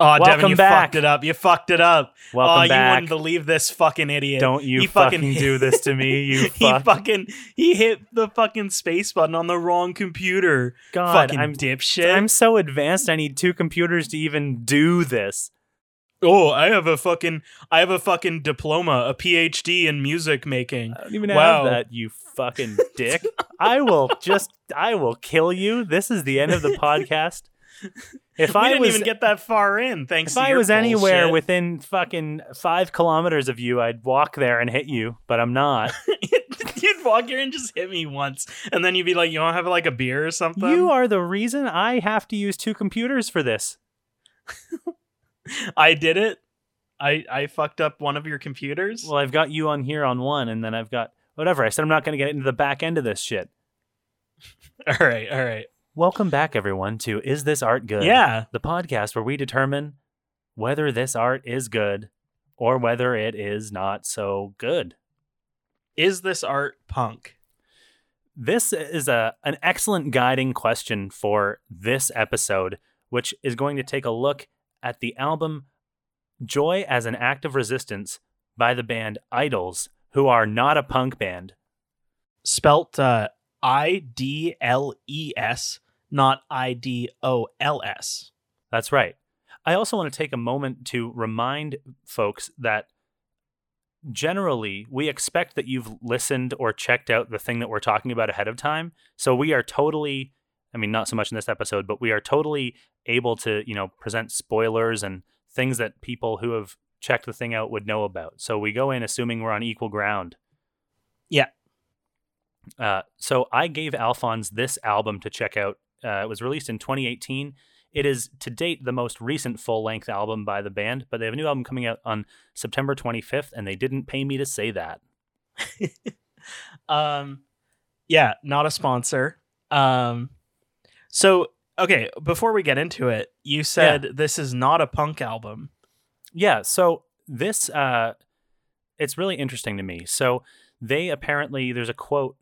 Oh, Devin, you back. fucked it up. You fucked it up. Welcome oh, you wouldn't believe this fucking idiot. Don't you He fucking do this to me, you he fucking he hit the fucking space button on the wrong computer. God, fucking I'm dipshit. I'm so advanced. I need two computers to even do this. oh, I have a fucking I have a fucking diploma, a PhD in music making. I don't even Wow. have that, you fucking dick. I will just, I will kill you. This is the end of the podcast. If we I didn't was, even get that far in. Thanks. if I was anywhere within fucking five kilometers of you, I'd walk there and hit you. But I'm not. you'd walk here and just hit me once, and then you'd be like, "You don't have like a beer or something?" you are the reason I have to use two computers for this. I did it. I I fucked up one of your computers. Well, I've got you on here on one, and then I've got whatever. I said I'm not going to get into the back end of this shit. all right, all right. Welcome back, everyone, to Is This Art Good? Yeah, the podcast where we determine whether this art is good or whether it is not so good. is this art punk? This is a an excellent guiding question for this episode, which is going to take a look at the album Joy as an Act of Resistance by the band IDLES, who are not a punk band. Spelt uh, I D L E S, not I D O L S. That's right. I also want to take a moment to remind folks that generally we expect that you've listened or checked out the thing that we're talking about ahead of time. So we are totally, I mean, not so much in this episode, but we are totally able to, you know, present spoilers and things that people who have checked the thing out would know about. So we go in assuming we're on equal ground. Yeah. Uh, so I gave Alphonse this album to check out. Uh, it was released in 2018. It is to date the most recent full length album by the band, but they have a new album coming out on September 25th, and they didn't pay me to say that. um, yeah, not a sponsor. Um, so okay, before we get into it, you said this is not a punk album. Yeah, so this uh it's really interesting to me. So they apparently there's a quote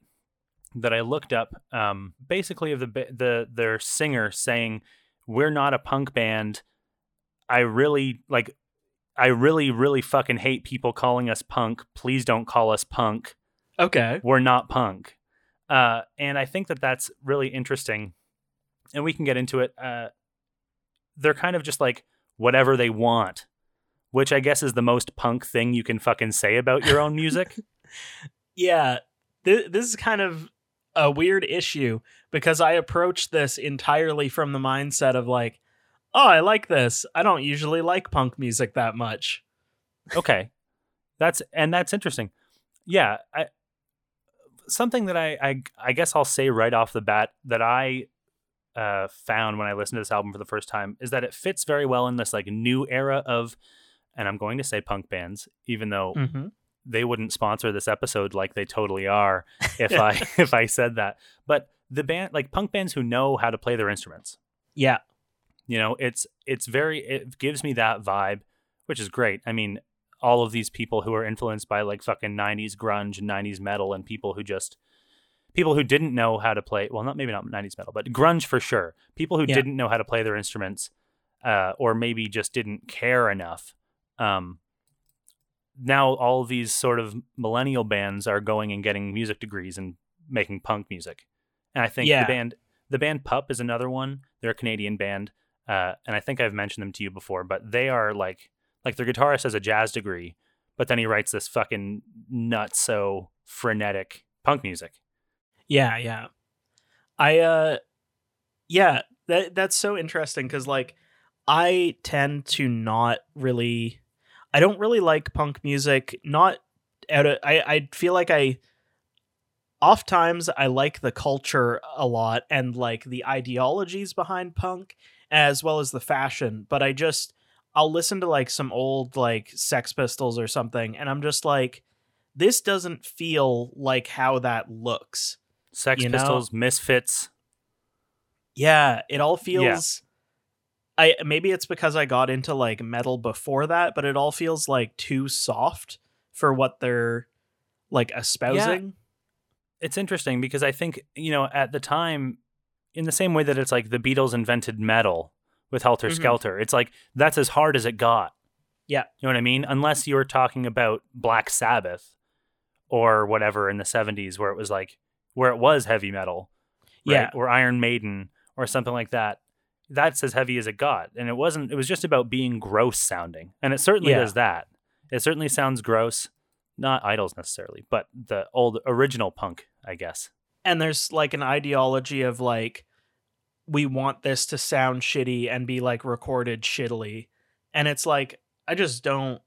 that I looked up um basically of the the their singer saying we're not a punk band. I really like I really really fucking hate people calling us punk. Please don't call us punk. Okay. We're not punk. Uh and I think that that's really interesting. And we can get into it. Uh they're kind of just like whatever they want which I guess is the most punk thing you can fucking say about your own music. Yeah, th- this is kind of a weird issue because I approached this entirely from the mindset of like, oh, I like this. I don't usually like punk music that much. okay. That's and that's interesting. Yeah, I something that I I, I guess I'll say right off the bat that I uh, found when I listened to this album for the first time is that it fits very well in this like new era of and I'm going to say punk bands even though Mm-hmm. They wouldn't sponsor this episode like they totally are if I if I said that. But the band like punk bands who know how to play their instruments. Yeah, You know, it's it's very it gives me that vibe, which is great. I mean, all of these people who are influenced by like fucking 90s grunge and 90s metal and people who just people who didn't know how to play well not maybe not 90s metal but grunge for sure people who Yeah. didn't know how to play their instruments uh, or maybe just didn't care enough um, now all of these sort of millennial bands are going and getting music degrees and making punk music and i think Yeah. the band the band pup is another one they're a canadian band uh, and i think i've mentioned them to you before but they are like like their guitarist has a jazz degree but then he writes this fucking nuts so frenetic punk music yeah, yeah. I uh, yeah, that that's so interesting because like I tend to not really, I don't really like punk music. Not out of I I feel like I oft times I like the culture a lot and like the ideologies behind punk as well as the fashion, but I just I'll listen to like some old like Sex Pistols or something and I'm just like this doesn't feel like how that looks. sex You know? pistols misfits Yeah, it all feels I maybe it's because I got into like metal before that, but it all feels like too soft for what they're like espousing. it's interesting because I think you know at the time, in the same way that it's like the Beatles invented metal, with Helter Mhm. Skelter. It's like that's as hard as it got. Yeah. You know what I mean? Unless you were talking about Black Sabbath or whatever in the 70s where it was like where it was heavy metal. right? Yeah. Or Iron Maiden or something like that. That's as heavy as it got. And it wasn't it was just about being gross sounding. And it certainly Yeah. does that. It certainly sounds gross. Not IDLES necessarily, but the old original punk, I guess. and there's like an ideology of like we want this to sound shitty and be like recorded shittily and it's like i just don't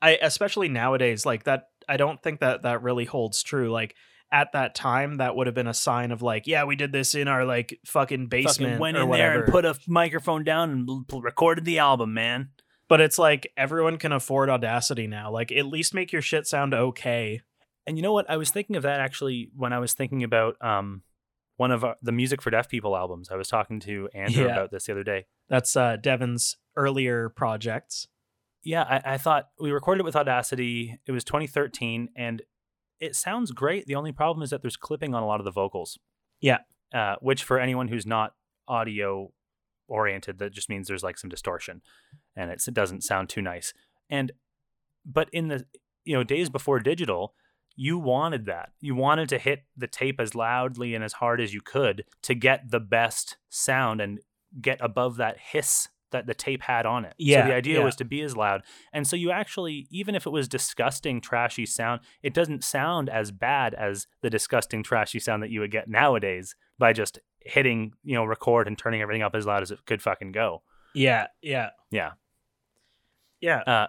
i especially nowadays like that i don't think that that really holds true like at that time that would have been a sign of like yeah we did this in our like fucking basement Fucking went or in whatever there and put a microphone down and l- l- recorded the album, man. but it's like everyone can afford audacity now like at least make your shit sound okay And you know what? I was thinking of that actually when I was thinking about um one of our, the music for deaf people albums. I was talking to Andrew Yeah. about this the other day. that's uh devin's earlier projects Yeah, I, I thought we recorded it with Audacity. It was 2013, and it sounds great. The only problem is that there's clipping on a lot of the vocals. Yeah. Uh, which for anyone who's not audio oriented, that just means there's like some distortion, and it's, it doesn't sound too nice. And but in the you know days before digital, you wanted that. You wanted to hit the tape as loudly and as hard as you could to get the best sound and get above that hiss that the tape had on it. Yeah, So the idea yeah. was to be as loud. And so you actually, even if it was disgusting, trashy sound, it doesn't sound as bad as the disgusting, trashy sound that you would get nowadays by just hitting, you know, record and turning everything up as loud as it could fucking go. yeah yeah Yeah. yeah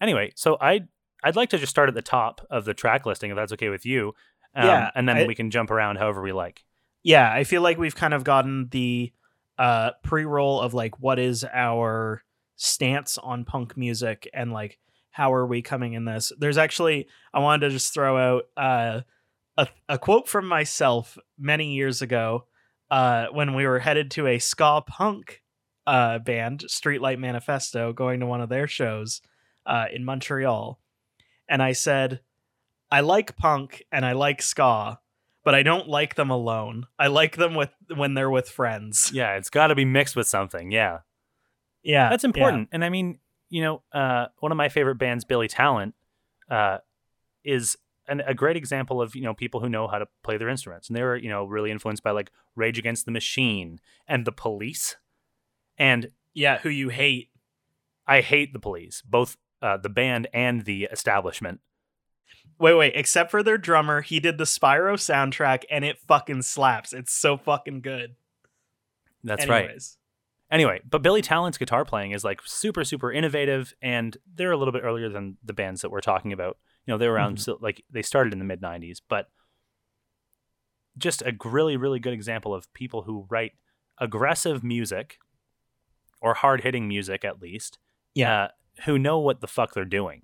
Anyway, so I I'd like to just start at the top of the track listing if that's okay with you. Um, Yeah, and then I- we can jump around however we like. yeah i feel like we've kind of gotten the uh pre-roll of like what is our stance on punk music and like how are we coming in this? There's actually i wanted to just throw out uh a, a quote from myself many years ago uh when we were headed to a ska punk uh band streetlight manifesto going to one of their shows uh in montreal. And i said i like punk and i like ska but I don't like them alone. I like them with when they're with friends. Yeah, it's got to be mixed with something. Yeah. Yeah, That's yeah. important. And I mean, you know, uh, one of my favorite bands, Billy Talent, uh, is an, a great example of you know people who know how to play their instruments, and they were you know really influenced by like Rage Against the Machine and the Police, and Yeah, who you hate. I hate the Police, both uh, the band and the establishment. Wait, wait. Except for their drummer, he did the Spyro soundtrack, and it fucking slaps. It's so fucking good. That's right. Anyways. Anyway, but Billy Talent's guitar playing is like super, super innovative, and they're a little bit earlier than the bands that we're talking about. You know, they were around, Mhm. so, like they started in the mid '90s, but just a really, really good example of people who write aggressive music or hard hitting music, at least. Yeah. uh, who know what the fuck they're doing,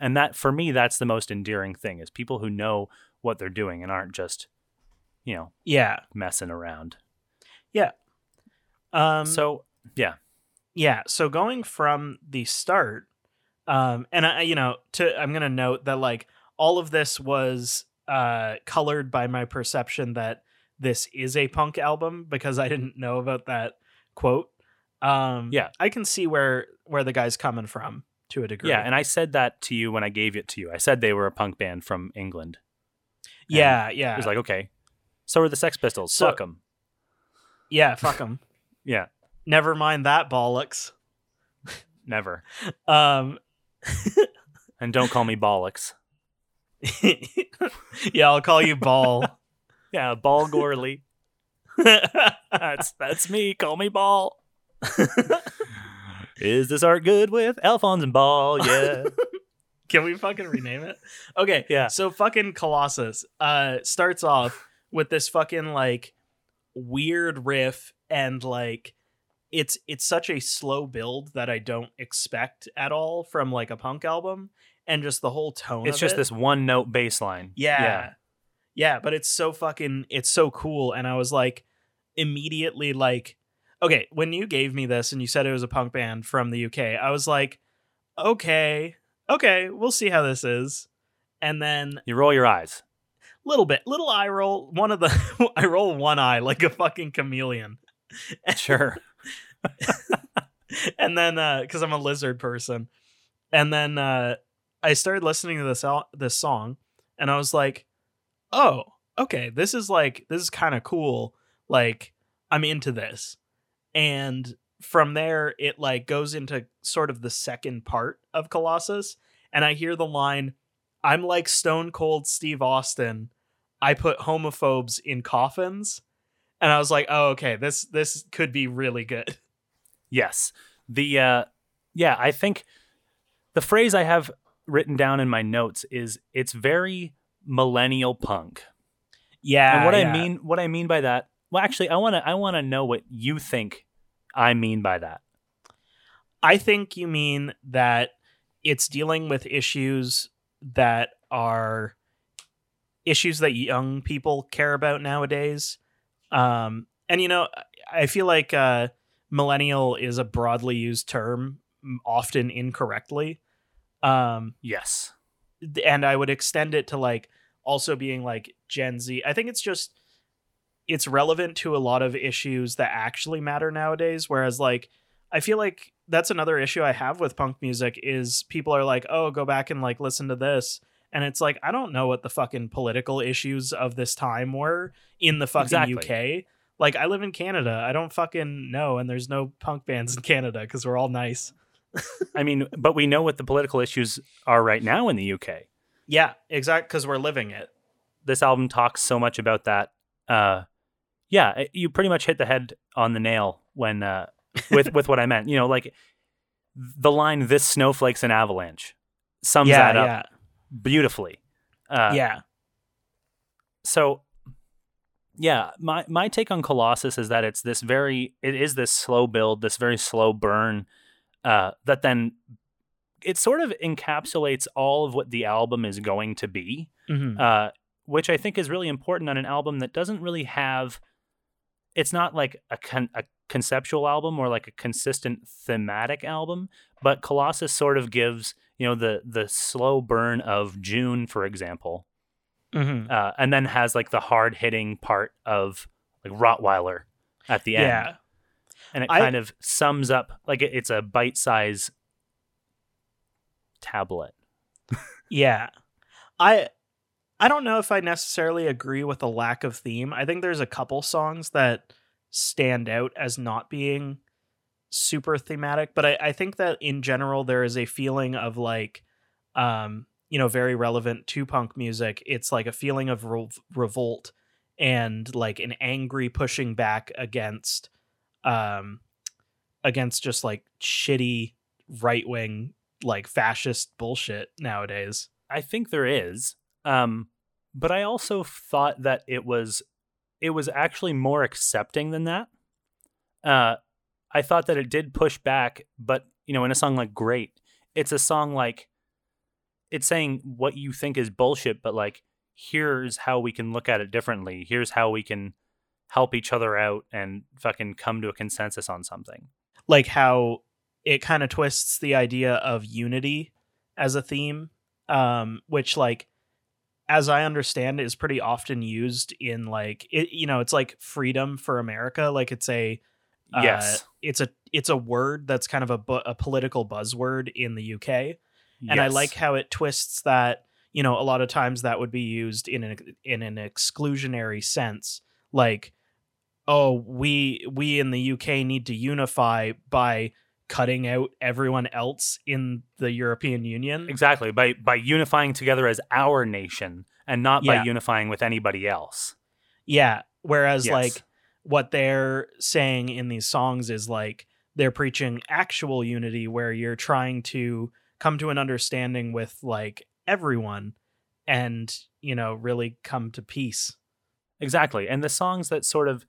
and that for me, that's the most endearing thing is people who know what they're doing and aren't just, you know, Yeah. messing around. Yeah. Um. so yeah, yeah. So going from the start, um, and I, you know, to I'm gonna note that like all of this was uh colored by my perception that this is a punk album because I didn't know about that quote. Um, Yeah. I can see where where the guy's coming from to a degree. Yeah, and I said that to you when I gave it to you. I said they were a punk band from England. And yeah, yeah, It was like, okay. So are the Sex Pistols. So- Fuck them. yeah. Fuck them. Yeah, Never mind that bollocks. never. Um, And don't call me bollocks. yeah, I'll call you Ball. Yeah, Ball Gorley. That's that's me. Call me Ball. Is this art good with Alphonse and Ball? Yeah. Can we fucking rename it? Okay, Yeah. So fucking Colossus uh starts off with this fucking like weird riff and like it's it's such a slow build that I don't expect at all from like a punk album and just the whole tone it's just it. this one note bass line. Yeah. yeah. but it's so fucking it's so cool and I was like immediately like okay, when you gave me this and you said it was a punk band from the UK, I was like okay, okay, we'll see how this is. And then You roll your eyes. little bit, little eye roll, one of the I roll one eye like a fucking chameleon. Sure. and then because I'm a lizard person, and then uh, I started listening to this al- this song, and I was like, oh, okay, this is like this is kind of cool. Like I'm into this, and from there it like goes into sort of the second part of Colossus, and I hear the line, "I'm like Stone Cold Steve Austin." I put homophobes in coffins, and I was like, "Oh, okay, this this could be really good." Yes. The uh yeah, I think the phrase I have written down in my notes is it's very millennial punk. Yeah, and what yeah. I mean what I mean by that, well actually I want to I want to know what you think I mean by that. I think you mean that it's dealing with issues that are issues that young people care about nowadays. Um, and you know, I feel like uh, millennial is a broadly used term, often incorrectly. Um, Yes. and I would extend it to like also being like Gen Z. I think it's just it's relevant to a lot of issues that actually matter nowadays. Whereas like I feel like that's another issue I have with punk music is people are like, oh, go back and like listen to this. And it's like, I don't know what the fucking political issues of this time were in the fucking Exactly. UK. Like, I live in Canada. I don't fucking know. And there's no punk bands in Canada because we're all nice. I mean, but we know what the political issues are right now in the UK. Yeah, exact. Because we're living it. This album talks so much about that. Uh, yeah, you pretty much hit the head on the nail when uh, with with what I meant. You know, like the line "This snowflake's an avalanche" sums yeah, that up yeah, beautifully. Uh, yeah. so yeah my my take on colossus is that it's this very it is this slow build this very slow burn uh that then it sort of encapsulates all of what the album is going to be Mhm. uh which i think is really important on an album that doesn't really have it's not like a, con- a conceptual album or like a consistent thematic album but colossus sort of gives you know the the slow burn of june for example Mhm. uh, and then has like the hard hitting part of like Rottweiler at the end, Yeah. and it I- kind of sums up like it- it's a bite size tablet. Yeah. I I don't know if I necessarily agree with the lack of theme. I think there's a couple songs that stand out as not being super thematic, but I, I think that in general there is a feeling of like um you know very relevant to punk music. It's like a feeling of re- revolt and like an angry pushing back against um against just like shitty right wing like fascist bullshit nowadays. I think there is, um, but I also thought that it was it was actually more accepting than that. Uh, I thought that it did push back, but you know, in a song like "Great," it's a song like it's saying what you think is bullshit, but like here's how we can look at it differently. Here's how we can help each other out and fucking come to a consensus on something. like how it kind of twists the idea of unity as a theme um which like as i understand is pretty often used in like it you know it's like freedom for america like it's a uh, Yes. it's a it's a word that's kind of a bu- a political buzzword in the UK and I like how it twists that. You know, a lot of times that would be used in an in an exclusionary sense, like, oh, we we in the UK need to unify by cutting out everyone else in the European Union. exactly by by unifying together as our nation and not Yeah. by unifying with anybody else. Yeah. Whereas Yes. like what they're saying in these songs is like they're preaching actual unity where you're trying to come to an understanding with like everyone and, you know, really come to peace. Exactly. And the songs that sort of,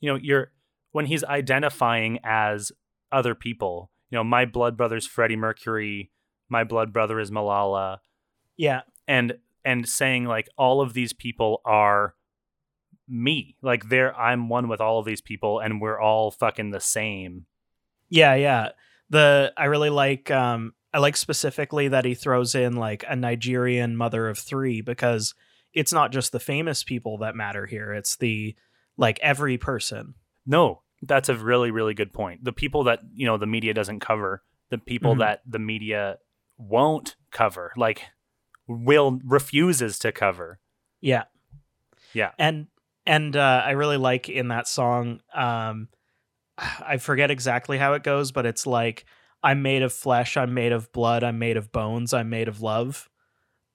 you know, you're when he's identifying as other people, you know, my blood brother's Freddie Mercury, my blood brother is Malala, Yeah. and and saying like all of these people are me. Like they're I'm one with all of these people and we're all fucking the same. Yeah, yeah. The I really like um I like specifically that he throws in like a Nigerian mother of 3 because it's not just the famous people that matter here. It's the like every person. No, That's a really, really good point. The people that, you know, the media doesn't cover, the people Mhm. that the media won't cover, like will refuses to cover. Yeah. Yeah. And and uh, I really like in that song. Um, I forget exactly how it goes, but it's like I'm made of flesh, I'm made of blood, I'm made of bones, I'm made of love.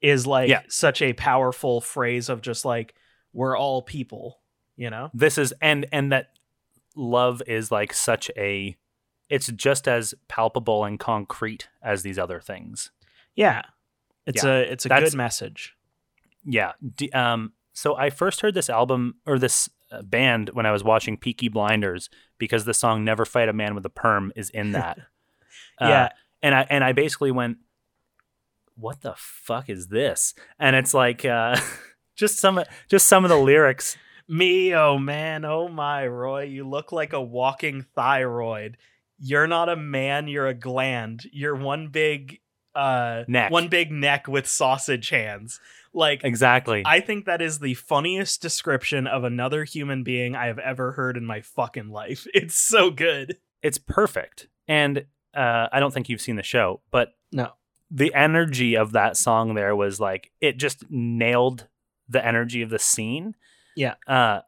Is like Yeah. such a powerful phrase of just like we're all people, you know? This is and and that love is like such a it's just as palpable and concrete as these other things. Yeah. It's Yeah. a it's a good message. Yeah. D- um. So I first heard this album or this uh, band when I was watching Peaky Blinders because the song "Never Fight a Man with a Perm" is in that. Uh, Yeah. And I and I basically went, "What the fuck is this?" And it's like uh, just some just some of the lyrics. Me, oh man, oh my, Roy, you look like a walking thyroid. You're not a man, you're a gland. You're one big uh Neck. one big neck with sausage hands. Like Exactly. I think that is the funniest description of another human being I have ever heard in my fucking life. It's so good. it's perfect. And uh, I don't think you've seen the show, but No. the energy of that song there was like it just nailed the energy of the scene. Yeah. Uh,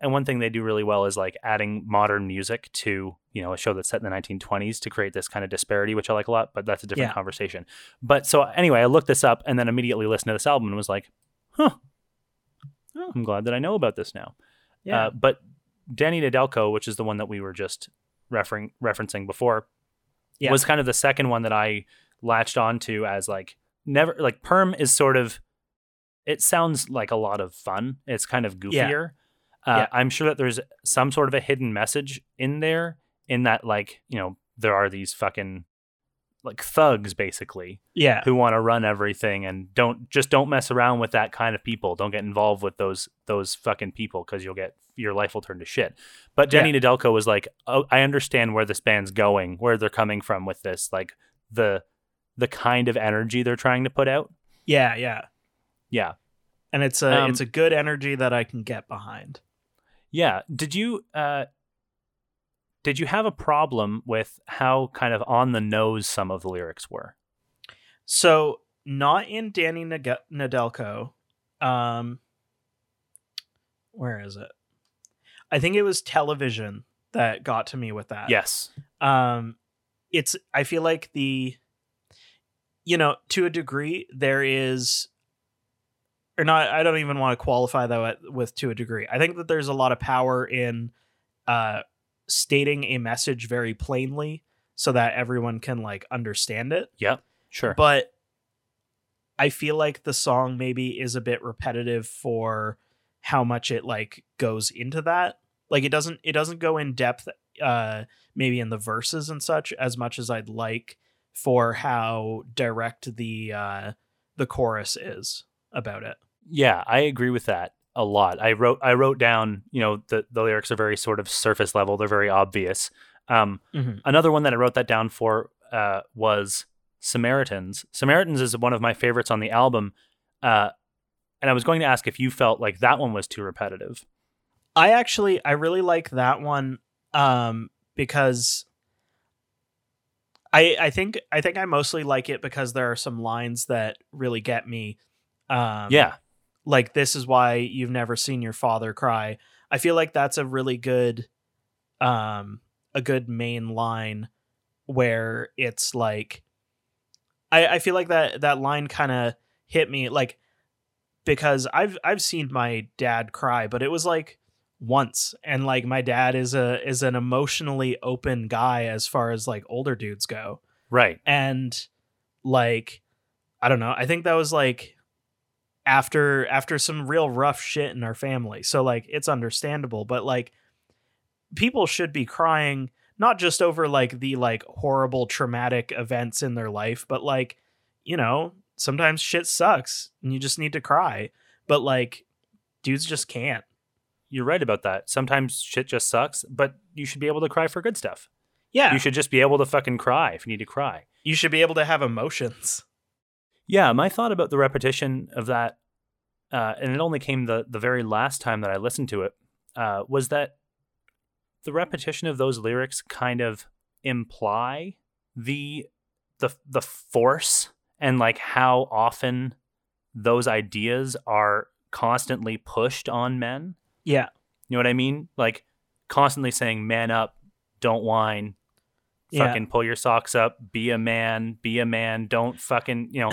and one thing they do really well is like adding modern music to you know a show that's set in the 1920s to create this kind of disparity, which I like a lot. But that's a different Yeah. conversation. But so anyway, I looked this up and then immediately listened to this album and was like, huh. Oh. I'm glad that I know about this now. Yeah. Uh, but Danny Nedelko, which is the one that we were just referen- referencing before, Yeah. was kind of the second one that I latched onto as like never like Perm is sort of it sounds like a lot of fun. It's kind of Yeah. goofier. Uh, Yeah. I'm sure that there's some sort of a hidden message in there in that like, you know, there are these fucking like thugs basically yeah. who want to run everything and don't just don't mess around with that kind of people. Don't get involved with those those fucking people because you'll get your life will turn to shit. But Danny Nedelko was like, oh, I understand where this band's going, where they're coming from with this, like the the kind of energy they're trying to put out. Yeah, yeah. Yeah, And it's a Um, it's a good energy that I can get behind. yeah. Did you uh did you have a problem with how kind of on the nose some of the lyrics were? So not in Danny Nag- Nedelko. Um, where is it? I think it was television that got to me with that. Yes. Um, it's. I feel like the, you know, to a degree, there is, or not. I don't even want to qualify that with, to a degree. I think that there's a lot of power in, uh, stating a message very plainly so that everyone can like understand it Yep. Sure. but I feel like the song maybe is a bit repetitive for how much it like goes into that. Like it doesn't it doesn't go in depth uh maybe in the verses and such as much as I'd like for how direct the uh the chorus is about it. Yeah, I agree with that a lot. I wrote I wrote down, you know, the the lyrics are very sort of surface level, they're very obvious. Um Mhm. another one that I wrote that down for uh was Samaritans. Samaritans is one of my favorites on the album. Uh and I was going to ask if you felt like that one was too repetitive. I actually I really like that one um because I I think I think I mostly like it because there are some lines that really get me. Um yeah. like this is why you've never seen your father cry. I feel like that's a really good um a good main line where it's like I I feel like that that line kind of hit me like because I've I've seen my dad cry, but it was like once and like my dad is a is an emotionally open guy as far as like older dudes go Right. and like i don't know i think that was like after after some real rough shit in our family so like it's understandable but like people should be crying not just over like the like horrible traumatic events in their life but like you know sometimes shit sucks and you just need to cry but like dudes just can't You're right about that. Sometimes shit just sucks, but you should be able to cry for good stuff. yeah You should just be able to fucking cry if you need to cry. you should be able to have emotions Yeah, my thought about the repetition of that, uh, and it only came the the very last time that I listened to it, uh, was that the repetition of those lyrics kind of imply the the the force and like how often those ideas are constantly pushed on men. Yeah. You know what I mean? Like constantly saying man up, don't whine, Yeah. fucking pull your socks up, be a man, be a man, don't fucking, you know,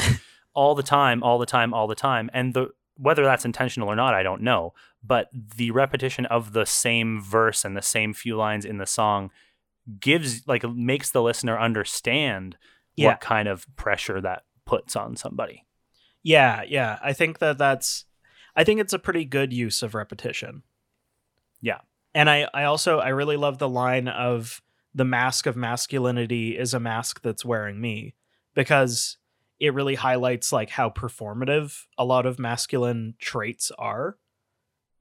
all the time, all the time, all the time. And the whether that's intentional or not, I don't know. But the repetition of the same verse and the same few lines in the song gives like makes the listener understand Yeah. what kind of pressure that puts on somebody. Yeah, yeah. I think that that's I think it's a pretty good use of repetition. Yeah. And I I also I really love the line of the mask of masculinity is a mask that's wearing me because it really highlights like how performative a lot of masculine traits are.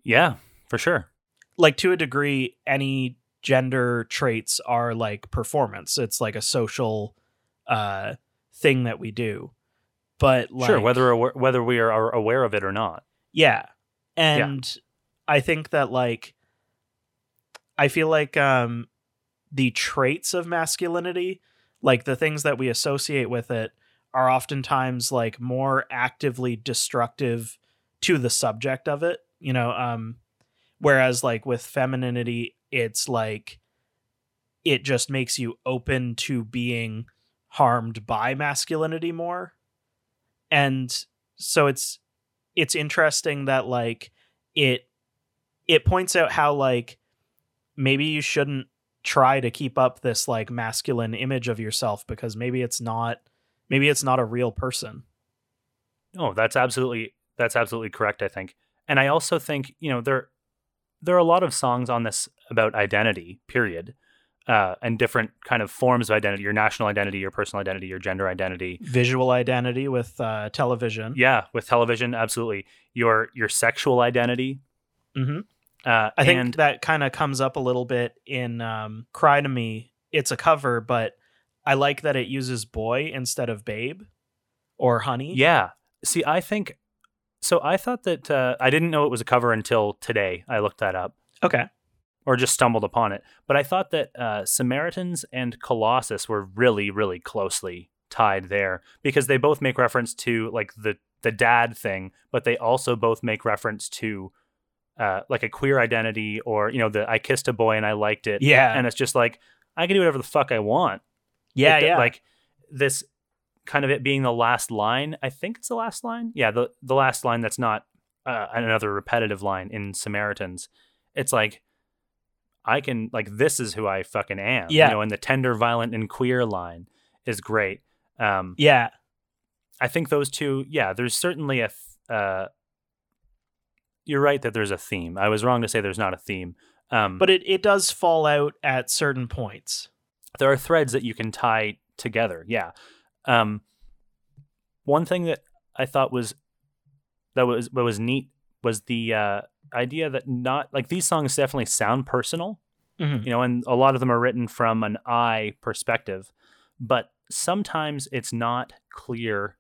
Yeah, for sure. Like to a degree any gender traits are like performance. It's like a social uh thing that we do. But like sure, whether whether we are- are aware of it or not. Yeah. And I think that like I feel like um the traits of masculinity, like the things that we associate with it are oftentimes like more actively destructive to the subject of it, you know, um whereas like with femininity it's like it just makes you open to being harmed by masculinity more. And so it's it's interesting that like it it points out how like maybe you shouldn't try to keep up this like masculine image of yourself because maybe it's not maybe it's not a real person. No, that's absolutely that's absolutely correct. I think, and I also think you know there there are a lot of songs on this about identity, period, uh, and different kind of forms of identity: your national identity, your personal identity, your gender identity. Visual identity with uh, television. Yeah, with television, absolutely. Your your sexual identity. hmm Uh, I think that kind of comes up a little bit in um, "Cry to Me." It's a cover, but I like that it uses "boy" instead of "babe" or "honey." yeah. See, I think so. I thought that uh, I didn't know it was a cover until today. I looked that up. Okay. or just stumbled upon it. But I thought that uh, Samaritans and Colossus were really, really closely tied there because they both make reference to like the the dad thing, but they also both make reference to uh, like a queer identity or you know the I kissed a boy and I liked it, Yeah. and it's just like I can do whatever the fuck I want. yeah. It- yeah. Like this kind of it being the last line. I think it's the last line. Yeah, the the last line that's not uh, another repetitive line in Samaritans. It's like I can like this is who I fucking am. Yeah. You know, and the tender, violent, and queer line is great. Um, yeah. I think those two. Yeah, there's certainly a. th- Uh, you're right that there's a theme. I was wrong to say there's not a theme. Um, But it, it does fall out at certain points. there are threads that you can tie together. Yeah. Um, one thing that I thought was that was what was neat was the uh, idea that not like these songs definitely sound personal, Mhm. you know, and a lot of them are written from an I perspective, but sometimes it's not clear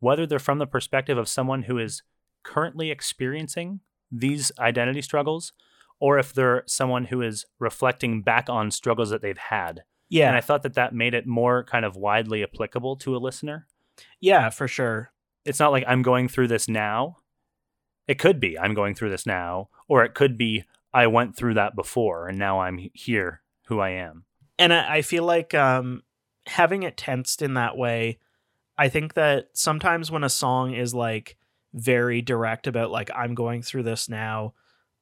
whether they're from the perspective of someone who is currently experiencing these identity struggles or if they're someone who is reflecting back on struggles that they've had. Yeah. And I thought that that made it more kind of widely applicable to a listener. yeah, for sure. It's not like I'm going through this now. It could be I'm going through this now, or it could be I went through that before and now I'm here who I am. And I, I feel like um, having it tensed in that way, I think that sometimes when a song is like very direct about like I'm going through this now,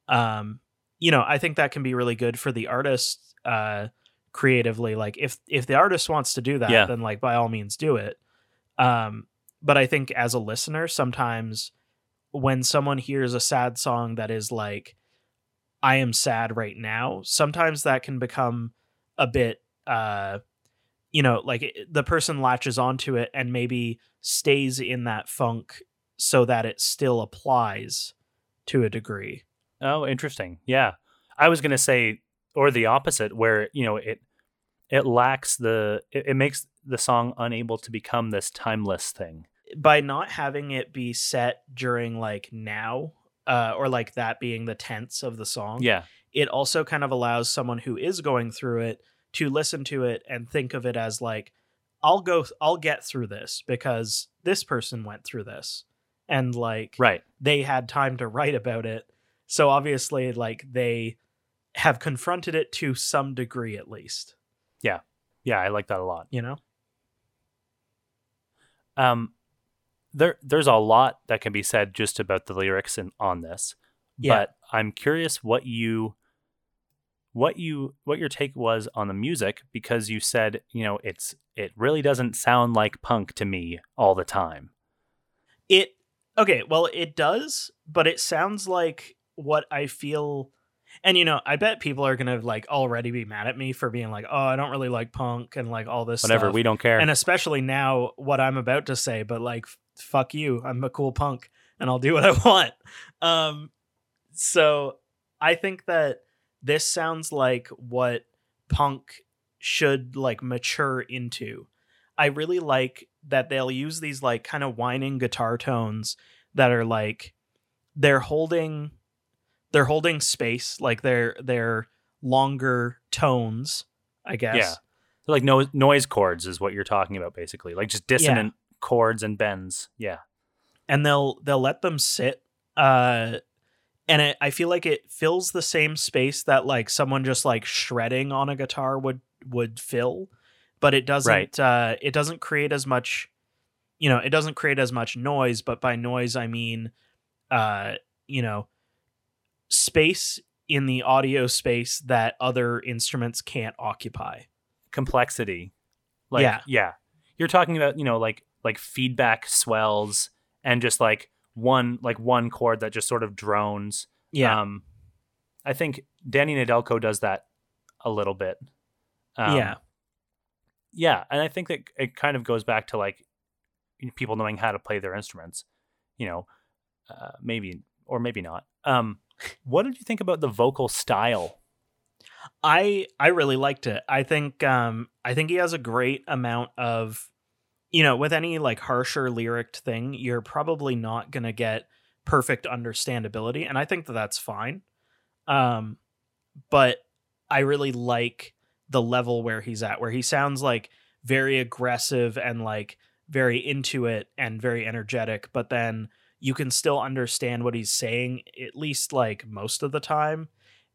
um, you know, I think that can be really good for the artist uh, creatively. Like if if the artist wants to do that, Yeah. then like by all means do it. Um, but I think as a listener, sometimes when someone hears a sad song that is like I am sad right now, sometimes that can become a bit uh you know like the person latches onto it and maybe stays in that funk so that it still applies to a degree Oh, interesting. Yeah. I was going to say or the opposite where, you know, it it lacks the it, it makes the song unable to become this timeless thing. by not having it be set during like now uh or like that being the tense of the song Yeah. it also kind of allows someone who is going through it to listen to it and think of it as like I'll go I'll get through this because this person went through this and like Right. they had time to write about it. So obviously like they have confronted it to some degree at least, Yeah, Yeah, I like that a lot. you know? Um, there there's a lot that can be said just about the lyrics and on this, Yeah. but I'm curious what you what you what your take was on the music because you said you know it's it really doesn't sound like punk to me all the time. It okay, well it does, but it sounds like what I feel and you know, I bet people are gonna like already be mad at me for being like, oh, I don't really like punk and like all this Whatever, stuff. we don't care. and especially now what I'm about to say, but like fuck you, I'm a cool punk and I'll do what I want. Um so I think that this sounds like what punk should like mature into. I really like that they'll use these like kind of whining guitar tones that are like they're holding they're holding space like they're they're longer tones, I guess. Yeah. like no noise chords is what you're talking about basically, like just dissonant chords and bends. Yeah. and they'll they'll let them sit uh and it, i feel like it fills the same space that like someone just like shredding on a guitar would would fill but it doesn't Right. uh it doesn't create as much you know it doesn't create as much noise but by noise i mean uh you know space in the audio space that other instruments can't occupy complexity. Like Yeah. yeah. You're talking about, you know, like like feedback swells and just like one like one chord that just sort of drones. yeah Um I think Danny Nedelko does that a little bit. Um, yeah Yeah, and I think that it kind of goes back to like people knowing how to play their instruments, you know, uh, maybe or maybe not. Um what did you think about the vocal style? I I really liked it. I think um I think he has a great amount of you know, with any like harsher lyric thing, you're probably not to get perfect understandability and I think that that's fine. Um but I really like the level where he's at where he sounds like very aggressive and like very into it and very energetic, but then you can still understand what he's saying at least like most of the time.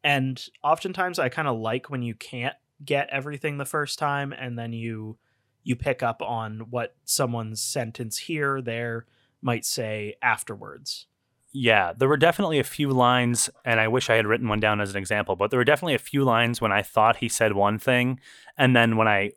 And oftentimes i kind of like when you can't get everything the first time and then you you pick up on what someone's sentence here there might say afterwards Yeah, there were definitely a few lines, and I wish I had written one down as an example, but there were definitely a few lines when I thought he said one thing, and then when I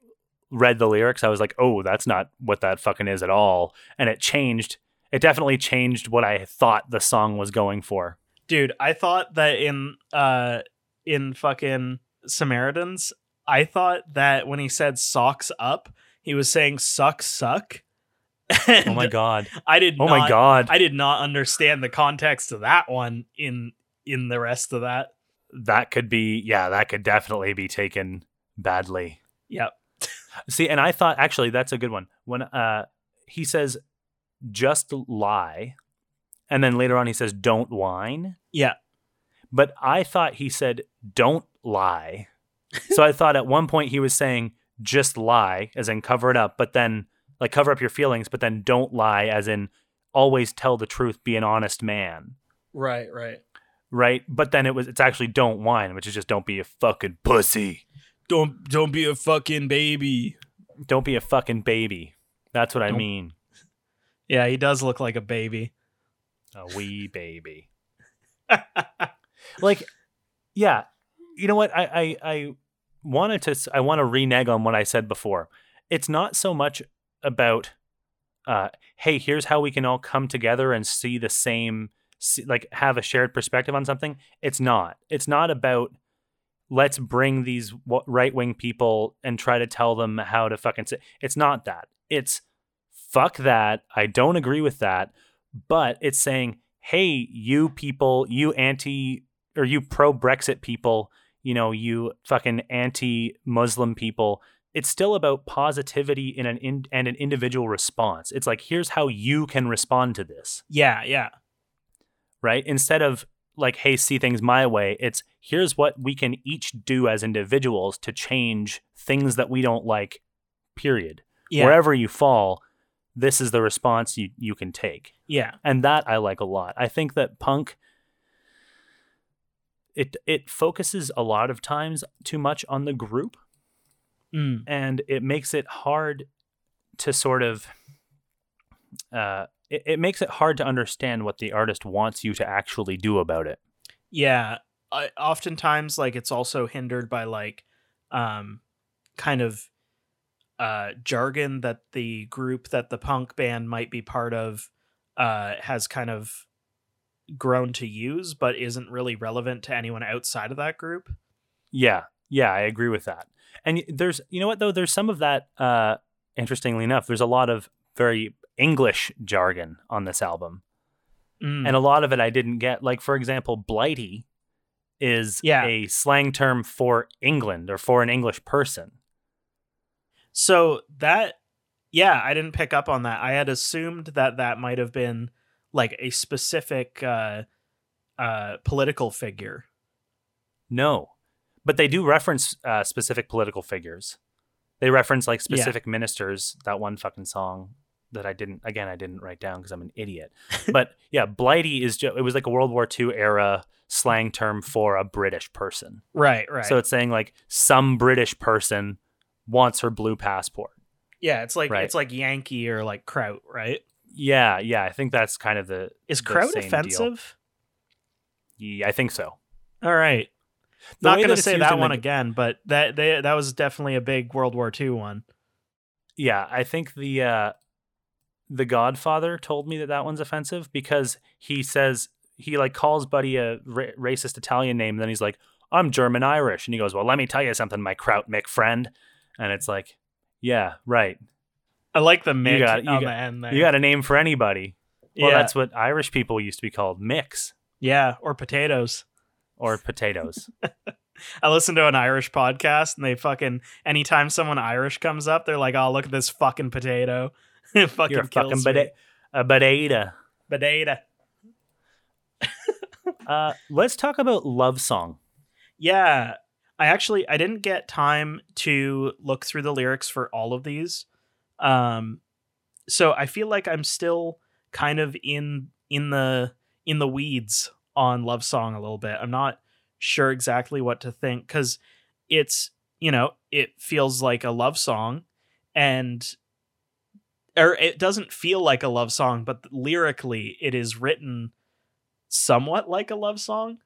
read the lyrics, I was like, oh, that's not what that fucking is at all. And it changed. It definitely changed what I thought the song was going for. dude i thought that in uh in fucking samaritans i thought that when he said socks up he was saying suck suck Oh my god. i did Oh not, my god. i did not understand the context of that one in in the rest of that that could be, yeah, that could definitely be taken badly. yep See, and I thought actually that's a good one. When uh he says just lie, and then later on he says don't whine. yeah But I thought he said don't lie. so I thought at one point he was saying just lie, as in cover it up, but then like cover up your feelings, but then don't lie, as in always tell the truth, be an honest man. right right Right? But then it was it's actually don't whine, which is just don't be a fucking pussy. don't don't be a fucking baby Don't be a fucking baby. That's what I Don't- mean. yeah he does look like a baby A wee baby. like yeah you know what i i, I wanted to I want to renege on what i said before it's not so much about uh hey here's how we can all come together and see the same see, like have a shared perspective on something. It's not. It's not about let's bring these right wing people and try to tell them how to fucking it's not that. It's fuck that. I don't agree with that. But it's saying hey you people you anti or you pro brexit people you know you fucking anti muslim people it's still about positivity in an in, and an individual response. It's like here's how you can respond to this. Yeah yeah. Right? Instead of like hey see things my way it's here's what we can each do as individuals to change things that we don't like period. Yeah. wherever you fall this is the response you, you can take. Yeah. and that i like a lot. I think that punk it it focuses a lot of times too much on the group Mm. and it makes it hard to sort of uh it, it makes it hard to understand what the artist wants you to actually do about it Yeah. I, oftentimes, like it's also hindered by like, um, kind of, uh, jargon that the group that the punk band might be part of, uh, has kind of grown to use, but isn't really relevant to anyone outside of that group. Yeah, yeah, I agree with that. And there's, you know what though, there's some of that. Uh, interestingly enough, there's a lot of very English jargon on this album, Mm. and a lot of it I didn't get. Like for example, blighty is Yeah. a slang term for England or for an English person. So that, yeah, I didn't pick up on that. I had assumed that that might have been like a specific uh, uh, political figure. No, but they do reference uh, specific political figures. They reference like specific ministers. That one fucking song that I didn't. Again, I didn't write down because I'm an idiot. but yeah, blighty is just. It was like a World War II era slang term for a British person. Right, right. So it's saying like some British person wants her blue passport. yeah, it's like Right. it's like Yankee or like Kraut, right? Yeah, yeah. I think that's kind of the. Is the Kraut same deal. offensive? Yeah, I think so. All right. The Not going to say that one the- again, but that they, that was definitely a big World War II one. Yeah, I think the uh the Godfather told me that that one's offensive because he says he like calls Buddy a ra- racist Italian name, and then he's like, "I'm German Irish," and he goes, "Well, let me tell you something, my Kraut Mick friend," and it's like, "Yeah, right. I like the Mick got it, you on got- the end there. You got a name for anybody." Well, yeah, that's what Irish people used to be called, Micks yeah, or potatoes. Or potatoes. I listen to an Irish podcast and they fucking anytime someone Irish comes up, they're like, "Oh, look at this fucking potato." it fucking You're a fucking bada- a potato. potato. Uh, let's talk about love song. Yeah. I actually I didn't get time to look through the lyrics for all of these. Um so I feel like I'm still kind of in in the in the weeds on Love Song a little bit. I'm not sure exactly what to think cuz it's, you know, it feels like a love song and or it doesn't feel like a love song, but lyrically it is written somewhat like a love song.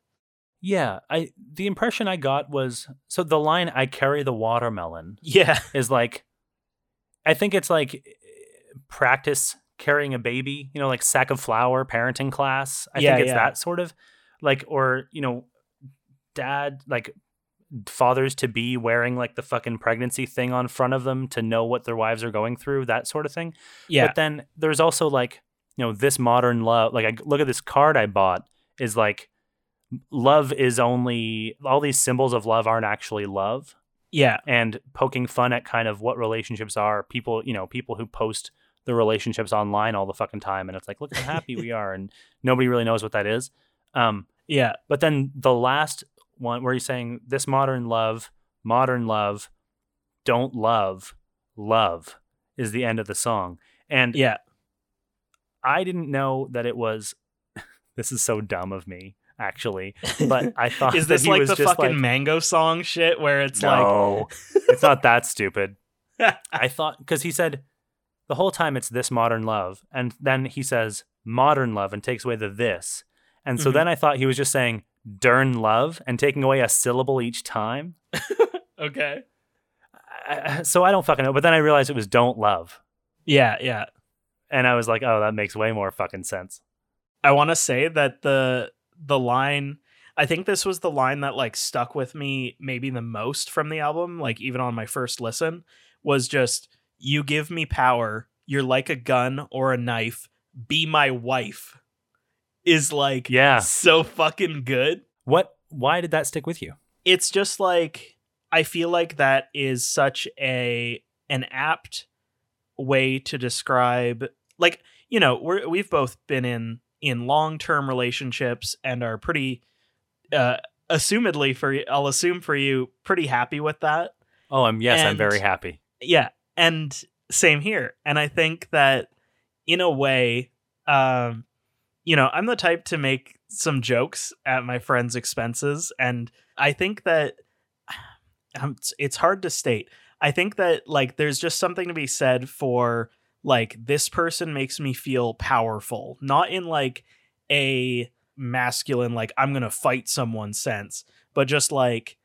Yeah, I the impression I got was so the line "I carry the watermelon" Yeah. is like I think it's like eh, practice carrying a baby, you know, like sack of flour parenting class. I Yeah, think it's yeah. that sort of like or, you know, dad like fathers to be wearing like the fucking pregnancy thing on front of them to know what their wives are going through, that sort of thing. Yeah. But then there's also like, you know, this modern love. Like, I look at this card I bought is like, love is only all these symbols of love aren't actually love, yeah. and poking fun at kind of what relationships are. People, you know, people who post the relationships online all the fucking time, and it's like, look how happy we are, and nobody really knows what that is. Um, Yeah. but then the last one where he's saying this modern love, modern love, don't love, love is the end of the song. And Yeah. I didn't know that it was this is so dumb of me, actually. But I thought Is this he like was the fucking like, mango song shit where it's no, it's not that stupid. I thought because he said the whole time it's this modern love, and then he says modern love and takes away the this, and so Mhm. then I thought he was just saying dern love and taking away a syllable each time. okay. I- so I don't fucking know. But then I realized it was don't love, Yeah, yeah. and I was like, oh, that makes way more fucking sense. I want to say that the the line I think this was the line that like stuck with me maybe the most from the album, like even on my first listen, was just you give me power, you're like a gun or a knife, be my wife. Is like Yeah. so fucking good. What? Why did that stick with you? it's just like I feel like that is such a an apt way to describe like you know we're we've both been in in long-term relationships and are pretty uh assumedly for I'll assume for you pretty happy with that. Oh, I'm yes, I'm very happy. Yeah, and same here. And I think that in a way, um, you know, I'm the type to make some jokes at my friends' expenses, and I think that um, it's- hard to state. I think that like there's just something to be said for like this person makes me feel powerful, not in like a masculine like I'm gonna fight someone sense, but just like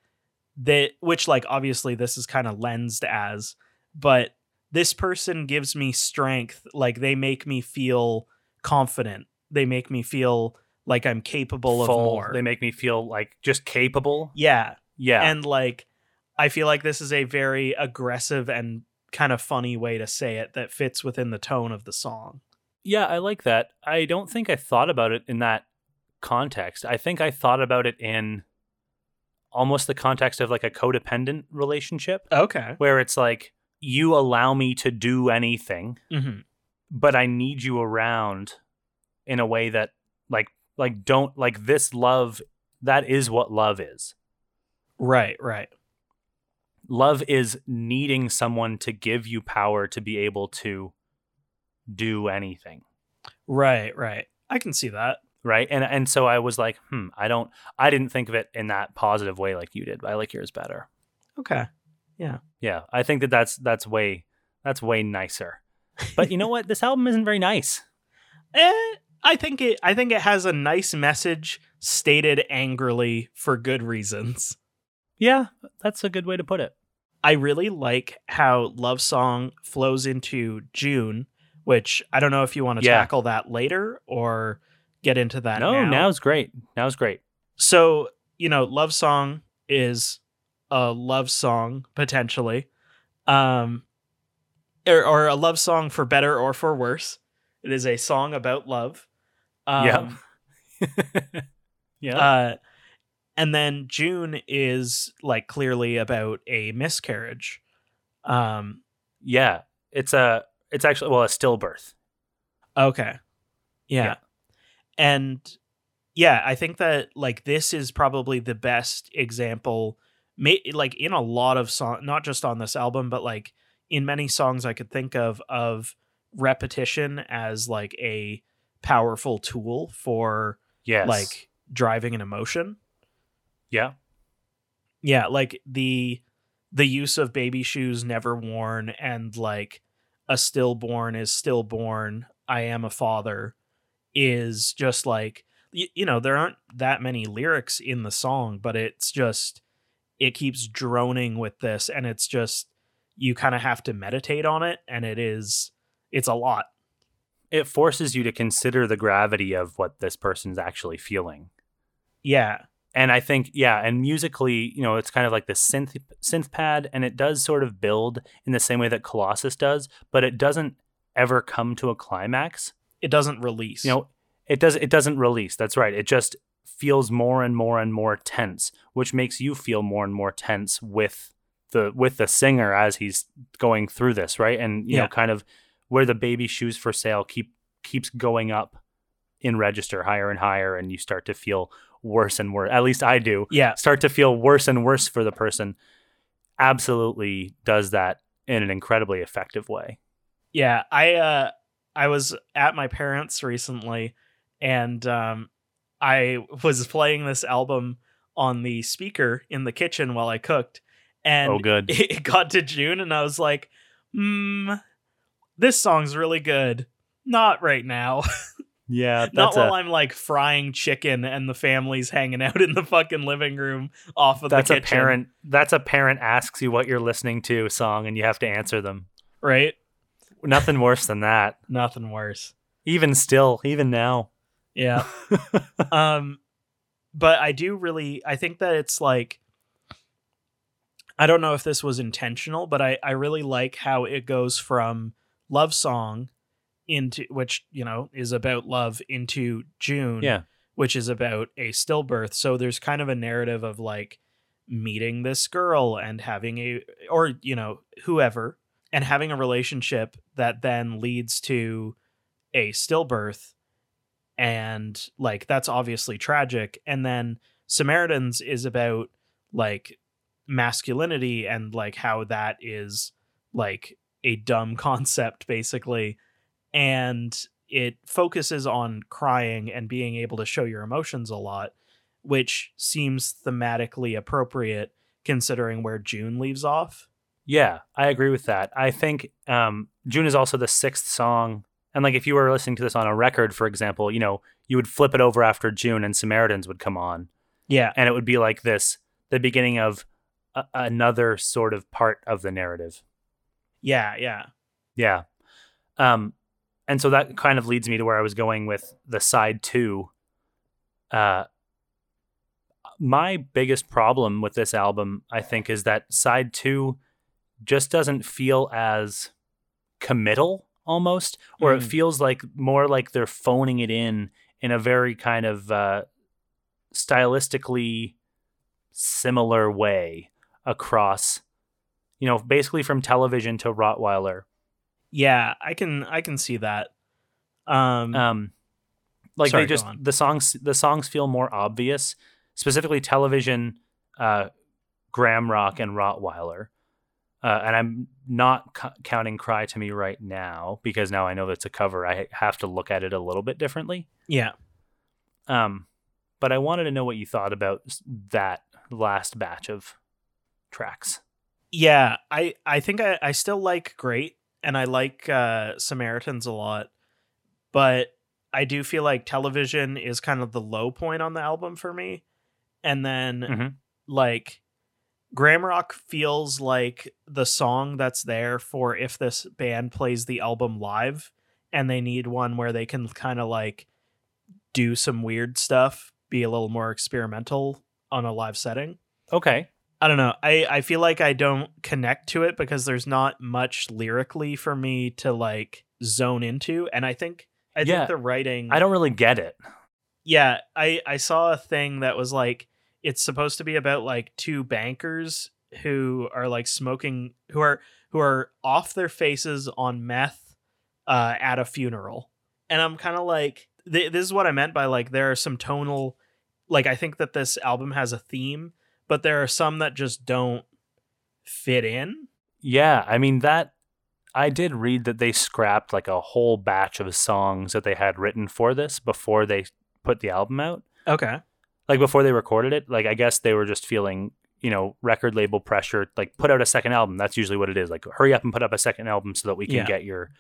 that which like obviously this is kind of lensed as but this person gives me strength like they make me feel confident they make me feel like i'm capable Full. of more They make me feel like just capable. yeah Yeah. and like i feel like this is a very aggressive and kind of funny way to say it that fits within the tone of the song Yeah, I like that. I don't think I thought about it in that context. I think I thought about it in almost the context of like a codependent relationship okay where it's like you allow me to do anything, hmm but I need you around in a way that like like don't like this love that is what love is. right right. Love is needing someone to give you power to be able to do anything. right right. I can see that. Right? And and so i was like hmm i don't i didn't think of it in that positive way like you did but i like yours better. Okay yeah Yeah, i think that that's that's way that's way nicer but you know what this album isn't very nice Eh, I think it. I think it has a nice message stated angrily for good reasons. yeah that's a good way to put it I really like how Love Song flows into June, which I don't know if you want to Yeah. tackle that later or get into that. no now. now's great now's great So, you know, Love Song is a love song potentially. Um or, or a love song for better or for worse. It is a song about love. Um, yeah Uh, and then June is like clearly about a miscarriage. Um, yeah it's a it's actually well a stillbirth okay. Yeah. Yeah. And yeah, I think that like this is probably the best example, like in a lot of song, not just on this album, but like in many songs I could think of of repetition as like a powerful tool for yes like driving an emotion. yeah yeah like the the use of baby shoes never worn and like a stillborn is stillborn i am a father is just like y- you know there aren't that many lyrics in the song but it's just it keeps droning with this and it's just you kind of have to meditate on it and it is it's a lot it forces you to consider the gravity of what this person's actually feeling yeah and I think yeah, and musically, you know, it's kind of like the synth synth pad, and it does sort of build in the same way that Colossus does, but it doesn't ever come to a climax. it doesn't release You know, it does it doesn't release. That's right. It just feels more and more and more tense, which makes you feel more and more tense with the with the singer as he's going through this, right? And you Yeah. know, kind of where the baby shoes for sale keep keeps going up in register higher and higher, and you start to feel worse and worse. At least I do yeah start to feel worse and worse for the person absolutely does that in an incredibly effective way. Yeah, I uh I was at my parents recently and um I was playing this album on the speaker in the kitchen while I cooked and oh, good. it got to June and I was like, "Hmm, this song's really good. Not right now. Yeah, Not while I'm like frying chicken and the family's hanging out in the fucking living room off of that's the a parent. That's a parent asks you what you're listening to song, and you have to answer them. right? Nothing worse than that. Nothing worse. Even still, even now. Yeah. um but i do really i think that it's like i don't know if this was intentional but i i really like how it goes from love song into which you know is about love into june Yeah, which is about a stillbirth. So there's kind of a narrative of like meeting this girl and having a or you know whoever and having a relationship that then leads to a stillbirth and like that's obviously tragic and then Samaritans is about like masculinity and like how that is like a dumb concept basically and it focuses on crying and being able to show your emotions a lot which seems thematically appropriate considering where June leaves off Yeah, I agree with that. I think um, June is also the sixth song. And like if you were listening to this on a record, for example, you know, you would flip it over after June and Samaritans would come on. yeah And it would be like this the beginning of a- another sort of part of the narrative. yeah yeah Yeah. Um, and so that kind of leads me to where I was going with the side two. Uh, my biggest problem with this album, I think, is that side two just doesn't feel as committal almost, or it Mm. feels like more like they're phoning it in in a very kind of uh, stylistically similar way across, you know, basically from television to Rottweiler. yeah i can i can see that um um like Sorry, they just the songs the songs feel more obvious specifically television uh gram rock and rottweiler uh, and i'm not c- counting cry to me right now because now i know that's a cover i have to look at it a little bit differently yeah um but i wanted to know what you thought about that last batch of tracks Yeah, I I think I, I still like Great and I like uh Samaritans a lot. But I do feel like television is kind of the low point on the album for me. And then Mhm. like Gram Rock feels like the song that's there for if this band plays the album live and they need one where they can kind of like do some weird stuff, be a little more experimental on a live setting. okay I don't know. I I feel like I don't connect to it because there's not much lyrically for me to like zone into, and I think I Yeah. think the writing. i don't really get it Yeah, I I saw a thing that was like it's supposed to be about like two bankers who are like smoking who are who are off their faces on meth uh at a funeral. And I'm kind of like th- this is what I meant by like there are some tonal like I think that this album has a theme, but there are some that just don't fit in. Yeah, I mean that I did read that they scrapped like a whole batch of songs that they had written for this before they put the album out. Okay. Like before they recorded it, like I guess they were just feeling, you know, record label pressure, like put out a second album. That's usually what it is. Like hurry up and put up a second album so that we can Yeah. get your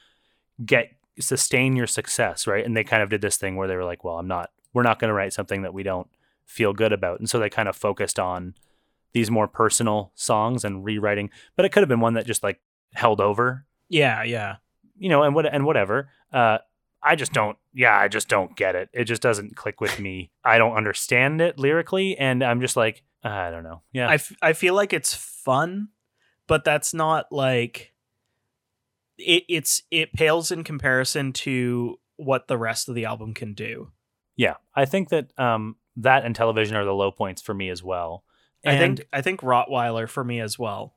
get sustain your success, right? And they kind of did this thing where they were like, well, I'm not we're not going to write something that we don't feel good about. And so they kind of focused on these more personal songs and rewriting, but it could have been one that just like held over Yeah, yeah. you know, and what and whatever. Uh, I just don't. Yeah, I just don't get it. It just doesn't click with me. I don't understand it lyrically, and I'm just like, I don't know. Yeah, I, f- I feel like it's fun, but that's not like it, it's it pales in comparison to what the rest of the album can do. yeah. I think that um, that and television are the low points for me as well, I think I think Rottweiler for me as well.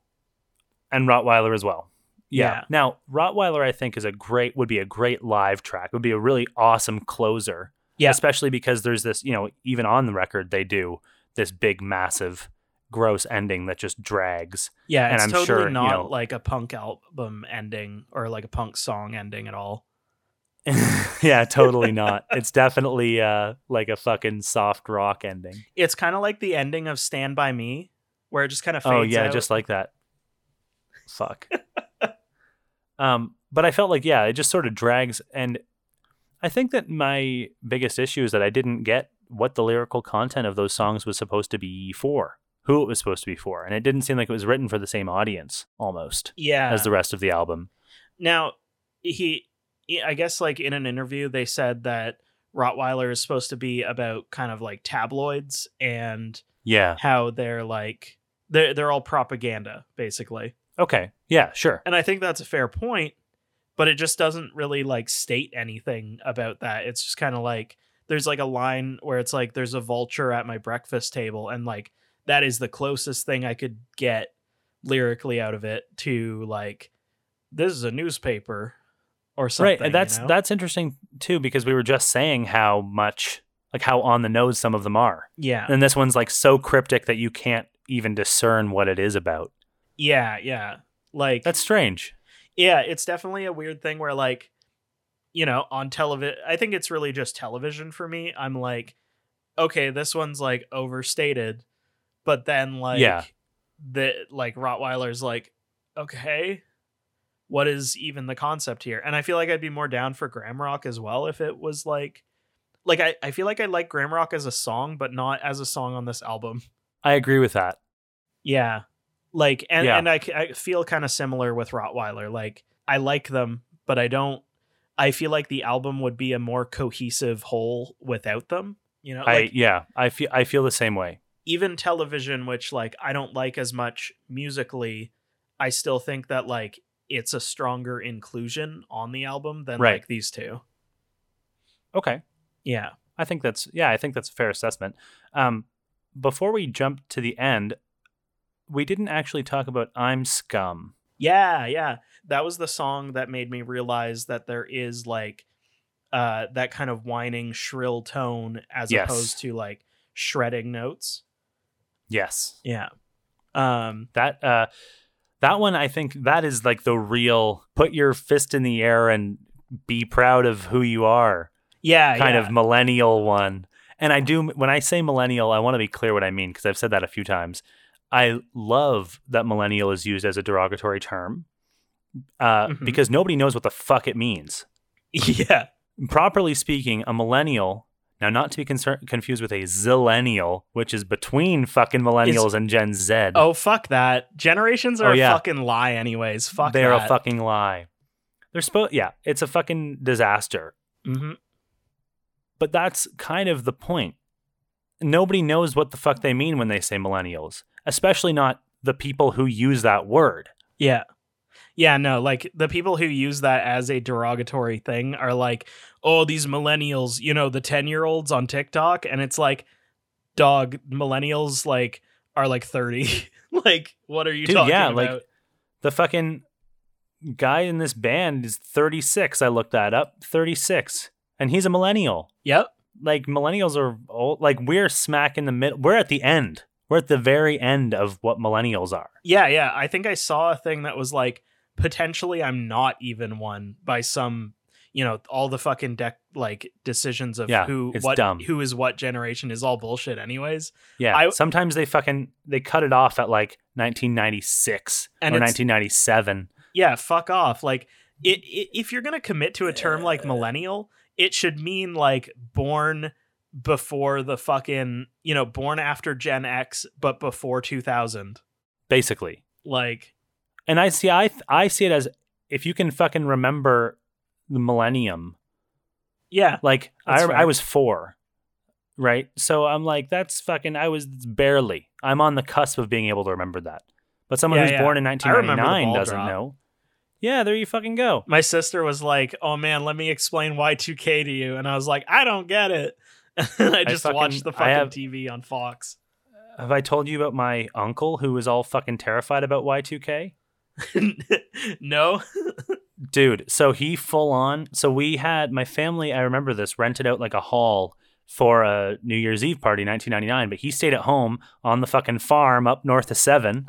and Rottweiler as well. Yeah. Yeah. Now Rottweiler, I think, is a great would be a great live track. Would be a really awesome closer. Yeah. Especially because there's this, you know, even on the record they do this big, massive, gross ending that just drags. Yeah, And it's I'm totally sure, you not know- like a punk album ending or like a punk song ending at all. yeah, totally not. It's definitely uh like a fucking soft rock ending. It's kind of like the ending of Stand by Me, where it just kind of fades Oh yeah, out. just like that. Fuck. um, but I felt like yeah, it just sort of drags, and I think that my biggest issue is that I didn't get what the lyrical content of those songs was supposed to be for, who it was supposed to be for, and it didn't seem like it was written for the same audience almost yeah. as the rest of the album. Now, he, I guess, like in an interview, they said that Rottweiler is supposed to be about kind of like tabloids and Yeah. how they're like they're they're all propaganda basically. Okay. Yeah. Sure. And I think that's a fair point, but it just doesn't really like state anything about that. It's just kind of like there's like a line where it's like there's a vulture at my breakfast table and like that is the closest thing I could get lyrically out of it to like this is a newspaper or something. right, and that's you know? that's interesting too because we were just saying how much like how on the nose some of them are, yeah, and this one's like so cryptic that you can't even discern what it is about. Yeah, yeah. Like That's strange. yeah, it's definitely a weird thing where like, you know, on television, I think it's really just television for me. I'm like, okay, this one's like overstated, but then like, Yeah. the like Rottweiler's like, okay, what is even the concept here? And I feel like I'd be more down for Gramrock as well if it was like, like I, I feel like I like Gramrock as a song, but not as a song on this album. I agree with that. Yeah. Like and Yeah. and I, I feel kind of similar with Rottweiler. Like I like them, but I don't I feel like the album would be a more cohesive whole without them, you know? I yeah, I feel I feel the same way. even television which like I don't like as much musically, I still think that like it's a stronger inclusion on the album than Right. like these two. Okay. Yeah. I think that's yeah, I think that's a fair assessment. Um, before we jump to the end, we didn't actually talk about "I'm Scum." Yeah, yeah. That was the song that made me realize that there is like uh that kind of whining shrill tone as Yes. opposed to like shredding notes. Yes, Yeah. Um that uh, that one I think that is like the real put your fist in the air and be proud of who you are yeah, kind yeah. of millennial one. And I do when I say millennial, I want to be clear what I mean because I've said that a few times. I love that millennial is used as a derogatory term uh, Mhm. because nobody knows what the fuck it means. yeah. properly speaking, a millennial, now not to be concer- confused with a zillennial, which is between fucking millennials and Gen Z. Oh fuck that. Generations are Oh, yeah. a fucking lie anyways. Fuck they're that. a fucking lie. They're supposed, yeah, it's a fucking disaster. hmm But that's kind of the point. Nobody knows what the fuck they mean when they say millennials, especially not the people who use that word. Yeah. Yeah, no, like the people who use that as a derogatory thing are like, oh, these millennials, you know, the 10 year olds on TikTok. And it's like, dog, millennials like are like 30. like, what are you Dude, talking yeah, about? like- The fucking guy in this band is 36. I looked that up. 36. And he's a millennial. yep. like millennials are old like we're smack in the middle we're at the end we're at the very end of what millennials are Yeah, yeah. I think I saw a thing that was like, potentially I'm not even one by some, you know, all the fucking deck like decisions of Yeah, who what dumb. who is what generation is all bullshit anyways. yeah I- sometimes they fucking they cut it off at like 1996 And or 1997 yeah, fuck off. Like, it, it, if you're gonna commit to a term like millennial, it should mean like born before the fucking, you know, born after Gen X, but before 2000. basically Like, and i see i i see it as if you can fucking remember the millennium yeah, like I, fair. I was four right so i'm like that's fucking i was barely i'm on the cusp of being able to remember that but someone Yeah, who's yeah. born in I remember the 1999 doesn't drop. know yeah there you fucking go my sister was like, "Oh man, let me explain Y2K to you," and I was like, "I don't get it." I just fucking- watched the fucking have- TV on Fox. Have I told you about my uncle who was all fucking terrified about Y2K? no, Dude, so he full on. So we had my family, I remember this, rented out like a hall for a New Year's Eve party in 1999, but he stayed at home on the fucking farm up north of 7.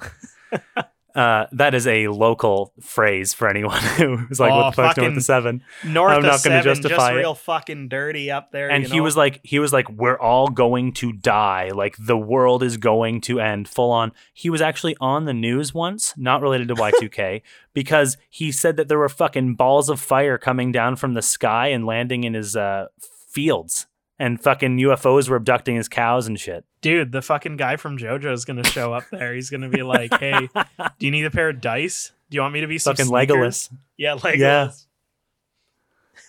Uh, that is a local phrase for anyone who's like, Oh, "What the fuck's north fucking of 7? north I'm not gonna seven, justify just it. real fucking dirty up there. and he know? was like he was like we're all going to die like the world is going to end full on he was actually on the news once not related to y2k because he said that there were fucking balls of fire coming down from the sky and landing in his uh, fields and fucking ufos were abducting his cows and shit dude, the fucking guy from JoJo is gonna show up there. He's gonna be like, "Hey, do you need a pair of dice? Do you want me to be some fucking sneakers?" legolas Yeah, Legolas.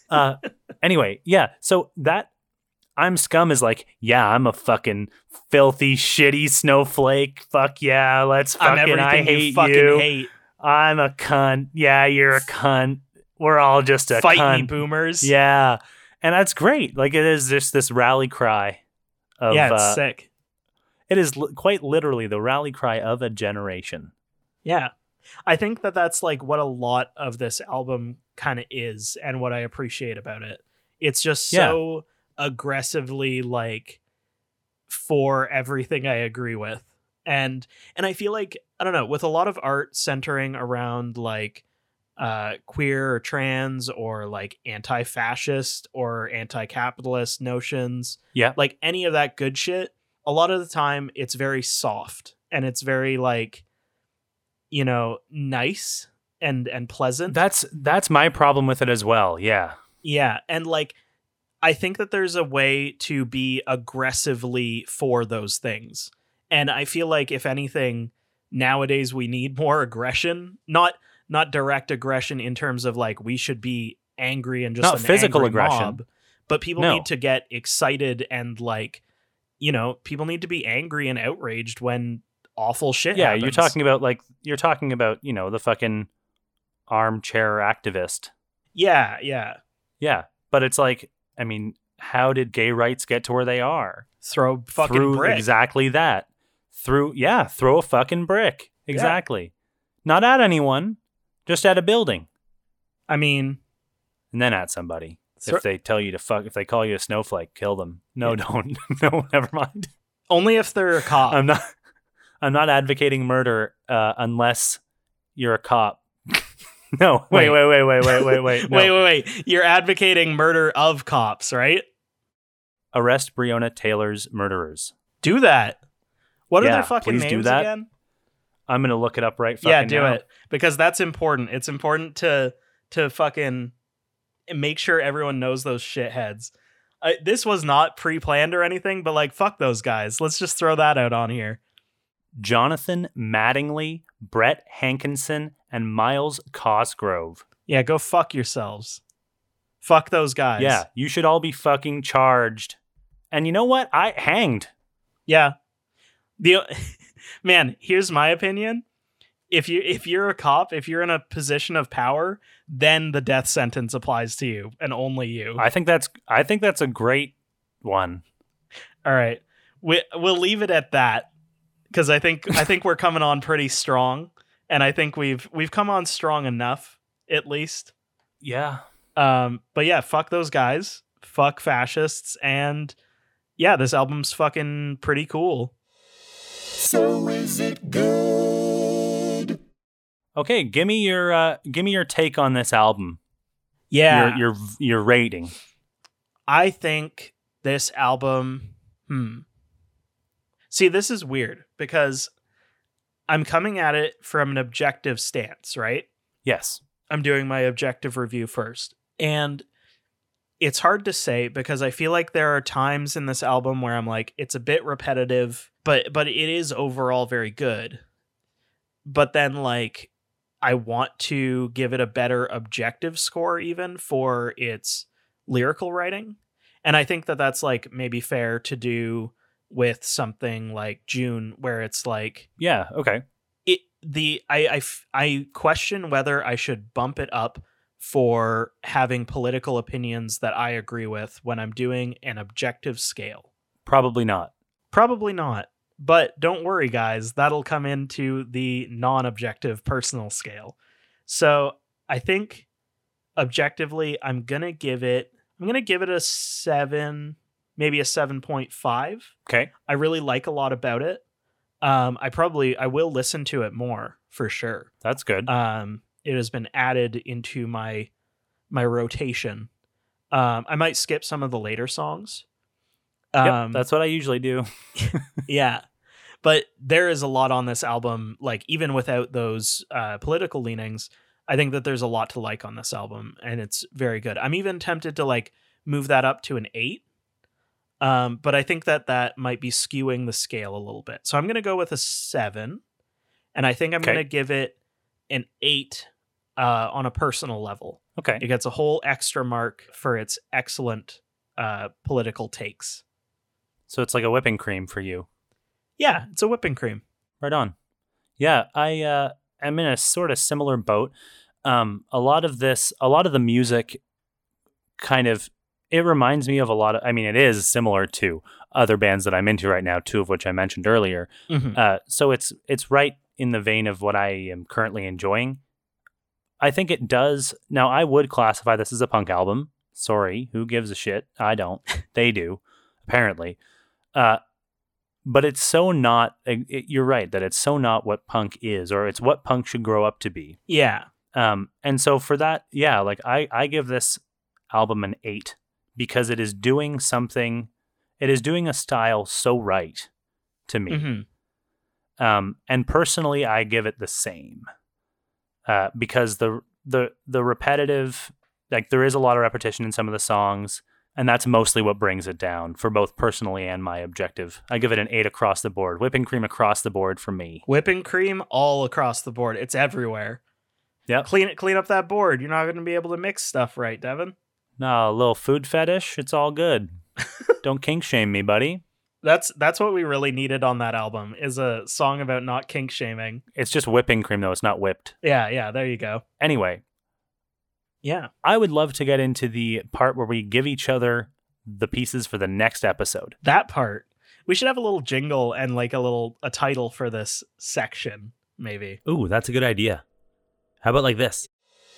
Yeah. uh anyway yeah so that i'm scum is like yeah i'm a fucking filthy shitty snowflake fuck yeah let's fucking i hate you fucking you hate. i'm a cunt yeah you're a cunt we're all just a Fight cunt me, boomers. yeah and that's great like it is just this rally cry of yeah, it's uh, sick. it is li- quite literally the rally cry of a generation Yeah. I think that that's like what a lot of this album kind of is and what I appreciate about it. It's just Yeah. so aggressively like for everything I agree with. And and I feel like I don't know, with a lot of art centering around like uh queer or trans or like anti-fascist or anti-capitalist notions, Yeah. like any of that good shit, a lot of the time it's very soft and it's very like you know, nice and and pleasant. That's that's my problem with it as well. Yeah. yeah, and like I think that there's a way to be aggressively for those things. And I feel like if anything nowadays we need more aggression, not not direct aggression in terms of like we should be angry and just Not physical aggression. mob, but people No. need to get excited and like you know, people need to be angry and outraged when awful shit Yeah, you're talking about like you're talking about, you know, the fucking armchair activist. Yeah, yeah. Yeah. But it's like, I mean, how did gay rights get to where they are? Throw fucking Through brick. exactly that. Through yeah, throw a fucking brick. Exactly. Not at anyone, just at a building. I mean, And then at somebody. thro- if they tell you to fuck if they call you a snowflake, kill them. No, don't. no, never mind. only if they're a cop. I'm not I'm not advocating murder uh, unless you're a cop. no, wait, Wait. wait, wait, wait, wait, wait, wait. no. Wait, wait, wait. You're advocating murder of cops, right? Arrest Breonna Taylor's murderers. Do that. What are their fucking names again? I'm gonna look it up right. Fucking now. Yeah, do now. it because that's important. It's important to to fucking make sure everyone knows those shitheads. I, this was not pre-planned or anything, but like fuck those guys. Let's just throw that out on here. Jonathan Mattingly, Brett Hankinson, and Myles Cosgrove. Yeah, go fuck yourselves. Fuck those guys. Yeah, you should all be fucking charged. And you know what? I hanged. Yeah. The man, here's my opinion. If you if you're a cop, if you're in a position of power, then the death sentence applies to you and only you. I think that's I think that's a great one. All right. We we'll leave it at that cuz I think I think we're coming on pretty strong and I think we've we've come on strong enough at least. Yeah. Um but yeah, fuck those guys. Fuck fascists and yeah, this album's fucking pretty cool. So is it good? Okay, give me your uh give me your take on this album. Yeah. Your your your rating. I think this album, hmm. See, this is weird because I'm coming at it from an objective stance, right? Yes. I'm doing my objective review first. And it's hard to say because I feel like there are times in this album where I'm like it's a bit repetitive, but but it is overall very good. But then like I want to give it a better objective score even for its lyrical writing. And I think that that's like maybe fair to do with something like June where it's like Yeah, okay. it the I, I f- I question whether I should bump it up for having political opinions that I agree with when I'm doing an objective scale. Probably not. Probably not. But don't worry guys, that'll come into the non-objective personal scale. So, I think objectively I'm going to give it I'm going to give it a 7, maybe a 7.5. Okay. I really like a lot about it. Um, I probably I will listen to it more for sure. That's good. Um, it has been added into my my rotation. Um, I might skip some of the later songs. Yep, Um, that's what I usually do. yeah, but there is a lot on this album. Like even without those uh, political leanings, I think that there's a lot to like on this album, and it's very good. I'm even tempted to like move that up to an eight. Um, but I think that that might be skewing the scale a little bit. So I'm going to go with a seven, and I think I'm Okay. going to give it an eight uh, on a personal level. Okay. It gets a whole extra mark for its excellent uh, political takes. So it's like a whipping cream for you. Yeah, it's a whipping cream. Right on. Yeah, I uh, am in a sort of similar boat. Um, a lot of this, a lot of the music, kind of, it reminds me of a lot of. I mean, it is similar to other bands that I'm into right now, two of which I mentioned earlier. Mhm. Uh, so it's it's right in the vein of what I am currently enjoying. I think it does. Now, I would classify this as a punk album. Sorry, who gives a shit? I don't. they do, apparently. Uh, but it's so not. It, you're right that it's so not what punk is, or it's what punk should grow up to be. Yeah. Um, and so for that, yeah, like I, I give this album an eight because it is doing something, it is doing a style so right to me. hmm Um, and personally, I give it the same uh, because the the the repetitive, like there is a lot of repetition in some of the songs, and that's mostly what brings it down for both personally and my objective. I give it an eight across the board, whipping cream across the board for me. Whipping cream all across the board. It's everywhere. Yeah. Clean it. Clean up that board. You're not going to be able to mix stuff right, Devin. No, a little food fetish, it's all good. Don't kink shame me, buddy. That's that's what we really needed on that album is a song about not kink shaming. It's just whipping cream though; it's not whipped. Yeah, yeah. There you go. Anyway, Yeah. I would love to get into the part where we give each other the pieces for the next episode. That part. We should have a little jingle and like a little a title for this section, maybe. Ooh, that's a good idea. How about like this?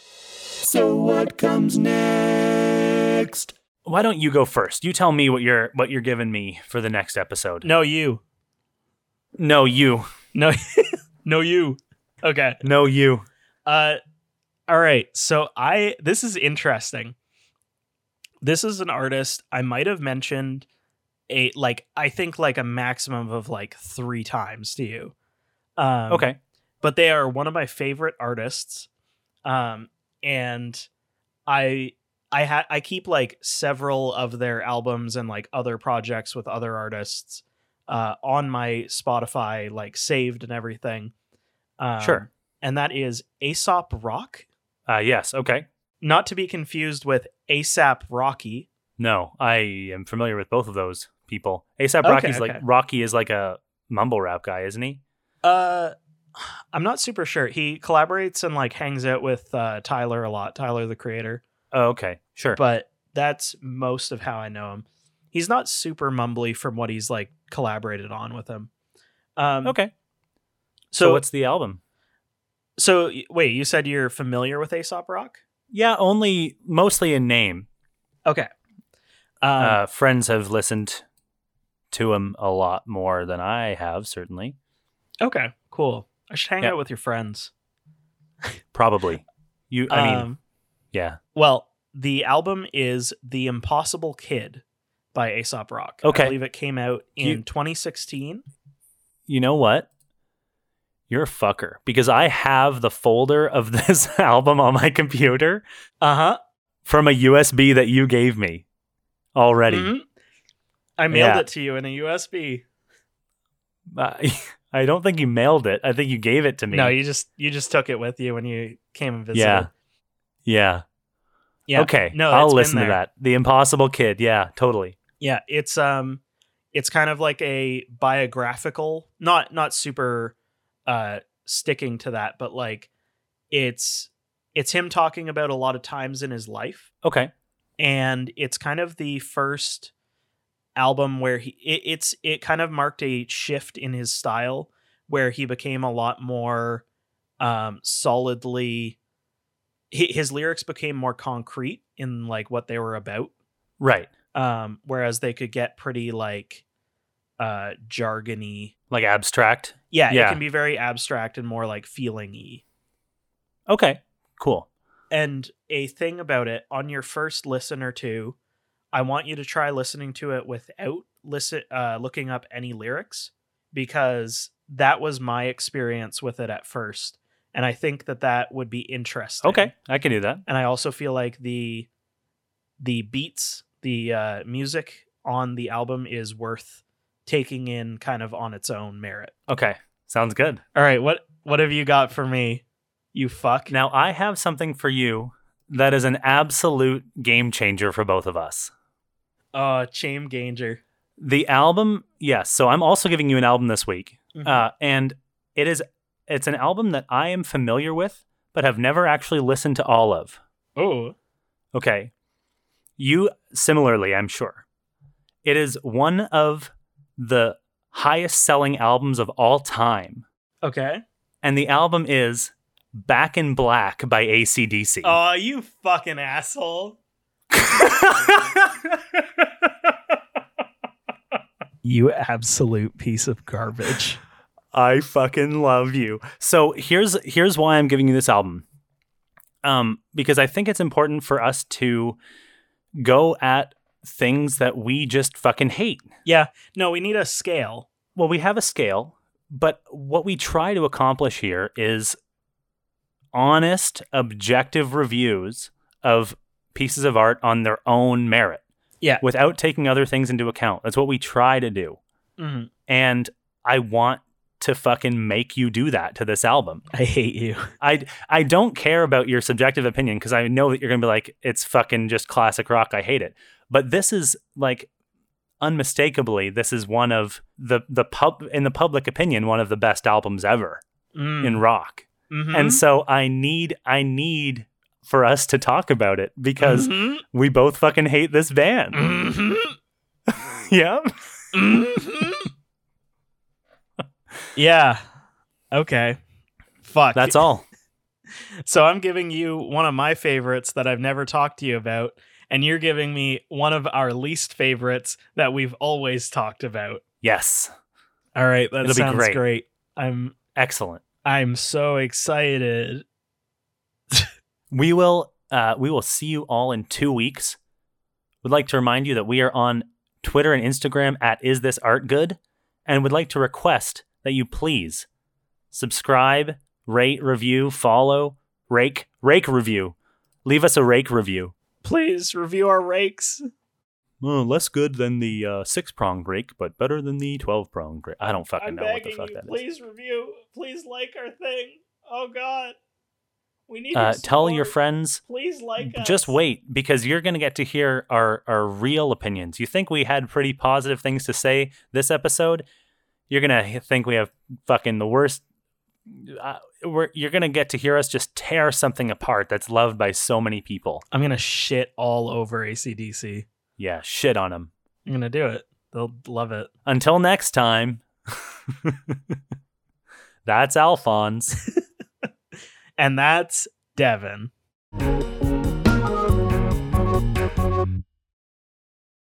So what comes next? Why don't you go first? You tell me what you're what you're giving me for the next episode. No, you. No, you. No, no, you. Okay. No, you. Uh, all right. So I this is interesting. This is an artist I might have mentioned a like I think like a maximum of like three times to you. Um, Okay. but they are one of my favorite artists um and i i ha- i keep like several of their albums and like other projects with other artists uh on my spotify like saved and everything um, Sure. and that is aesop rock Uh yes, okay. not to be confused with asap rocky No, I am familiar with both of those people. ASAP Okay, Rocky's like. Rocky is like a mumble rap guy, isn't he? uh i'm not super sure he collaborates and like hangs out with uh tyler a lot tyler the creator Oh, okay. Sure. but that's most of how I know him. He's not super mumbly from what he's like collaborated on with him. Um, okay. So, So, what's the album? So wait, you said you're familiar with Aesop Rock? Yeah, only mostly in name. Okay. Um, uh, friends have listened to him a lot more than I have, certainly. okay. Cool. I should hang yeah. out with your friends. Probably. You, I mean, Um, yeah. well, the album is The Impossible Kid by Aesop Rock. Okay. I believe it came out in You- 2016. You know what? You're a fucker because I have the folder of this album on my computer Uh huh. from a USB that you gave me already. Mm-hmm. I mailed Yeah. it to you in a USB. Uh, I don't think you mailed it. I think you gave it to me. No, you just you just took it with you when you came and visited. yeah. Yeah. Yeah. Okay. No, I'll listen to that. The Impossible Kid. Yeah, totally. Yeah, it's um it's kind of like a biographical, not not super uh sticking to that, but like it's it's him talking about a lot of times in his life Okay. and it's kind of the first album where he it, it's it kind of marked a shift in his style where he became a lot more um solidly his lyrics became more concrete in like what they were about Right. um whereas they could get pretty like uh jargony Like abstract. yeah, Yeah. it can be very abstract and more like feeling-y Okay. Cool. and a thing about it on your first listen or two i want you to try listening to it without listen uh looking up any lyrics because that was my experience with it at first and i think that that would be interesting Okay. I can do that. and i also feel like the the beats the uh music on the album is worth taking in kind of on its own merit Okay. Sounds good. all right what what have you got for me you fuck Now, I have something for you that is an absolute game changer for both of us. oh chame ganger The album, yes. So I'm also giving you an album this week. Mhm. Uh, and it is it's an album that I am familiar with, but have never actually listened to all of. oh Okay. You similarly, I'm sure. It is one of the highest selling albums of all time. okay and the album is Back in Black by ACDC. Oh, you fucking asshole. You absolute piece of garbage. I fucking love you. So here's here's why I'm giving you this album. Um, because I think it's important for us to go at things that we just fucking hate. Yeah. No, we need a scale. Well, we have a scale, but what we try to accomplish here is honest, objective reviews of pieces of art on their own merit. Yeah. Without taking other things into account. That's what we try to do. hmm And I want to fucking make you do that to this album. I hate you. I I don't care about your subjective opinion because I know that you're gonna be like, it's fucking just classic rock. I hate it. But this is like unmistakably, this is one of the the pub in the public opinion, one of the best albums ever Mm. in rock. Mhm. And so I need I need for us to talk about it because Mhm. we both fucking hate this band. Mhm. yeah. Yeah. Okay. Fuck. That's all. So I'm giving you one of my favorites that I've never talked to you about, and you're giving me one of our least favorites that we've always talked about. Yes. All right, that It'll be sounds great. great. I'm Excellent. I'm so excited. We will uh, we will see you all in two weeks. Would like to remind you that we are on Twitter and Instagram at Is This Art Good, and would like to request that you please subscribe, rate, review, follow, rake, rake review. Leave us a rake review. Please review our rakes. Uh, less good than the uh, six prong rake, but better than the twelve prong rake. I don't fucking I'm know what the fuck you, that is. please review. Please like our thing. Oh God, we need. Uh, your tell your friends Please like us. just wait because you're going to get to hear our our real opinions. You think we had pretty positive things to say this episode? You're going to think we have fucking the worst uh, we're, you're going to get to hear us just tear something apart that's loved by so many people. I'm gonna shit all over ACDC. Yeah, shit on them. I'm gonna do it. They'll love it. Until next time. that's Alphonse. And that's Devin.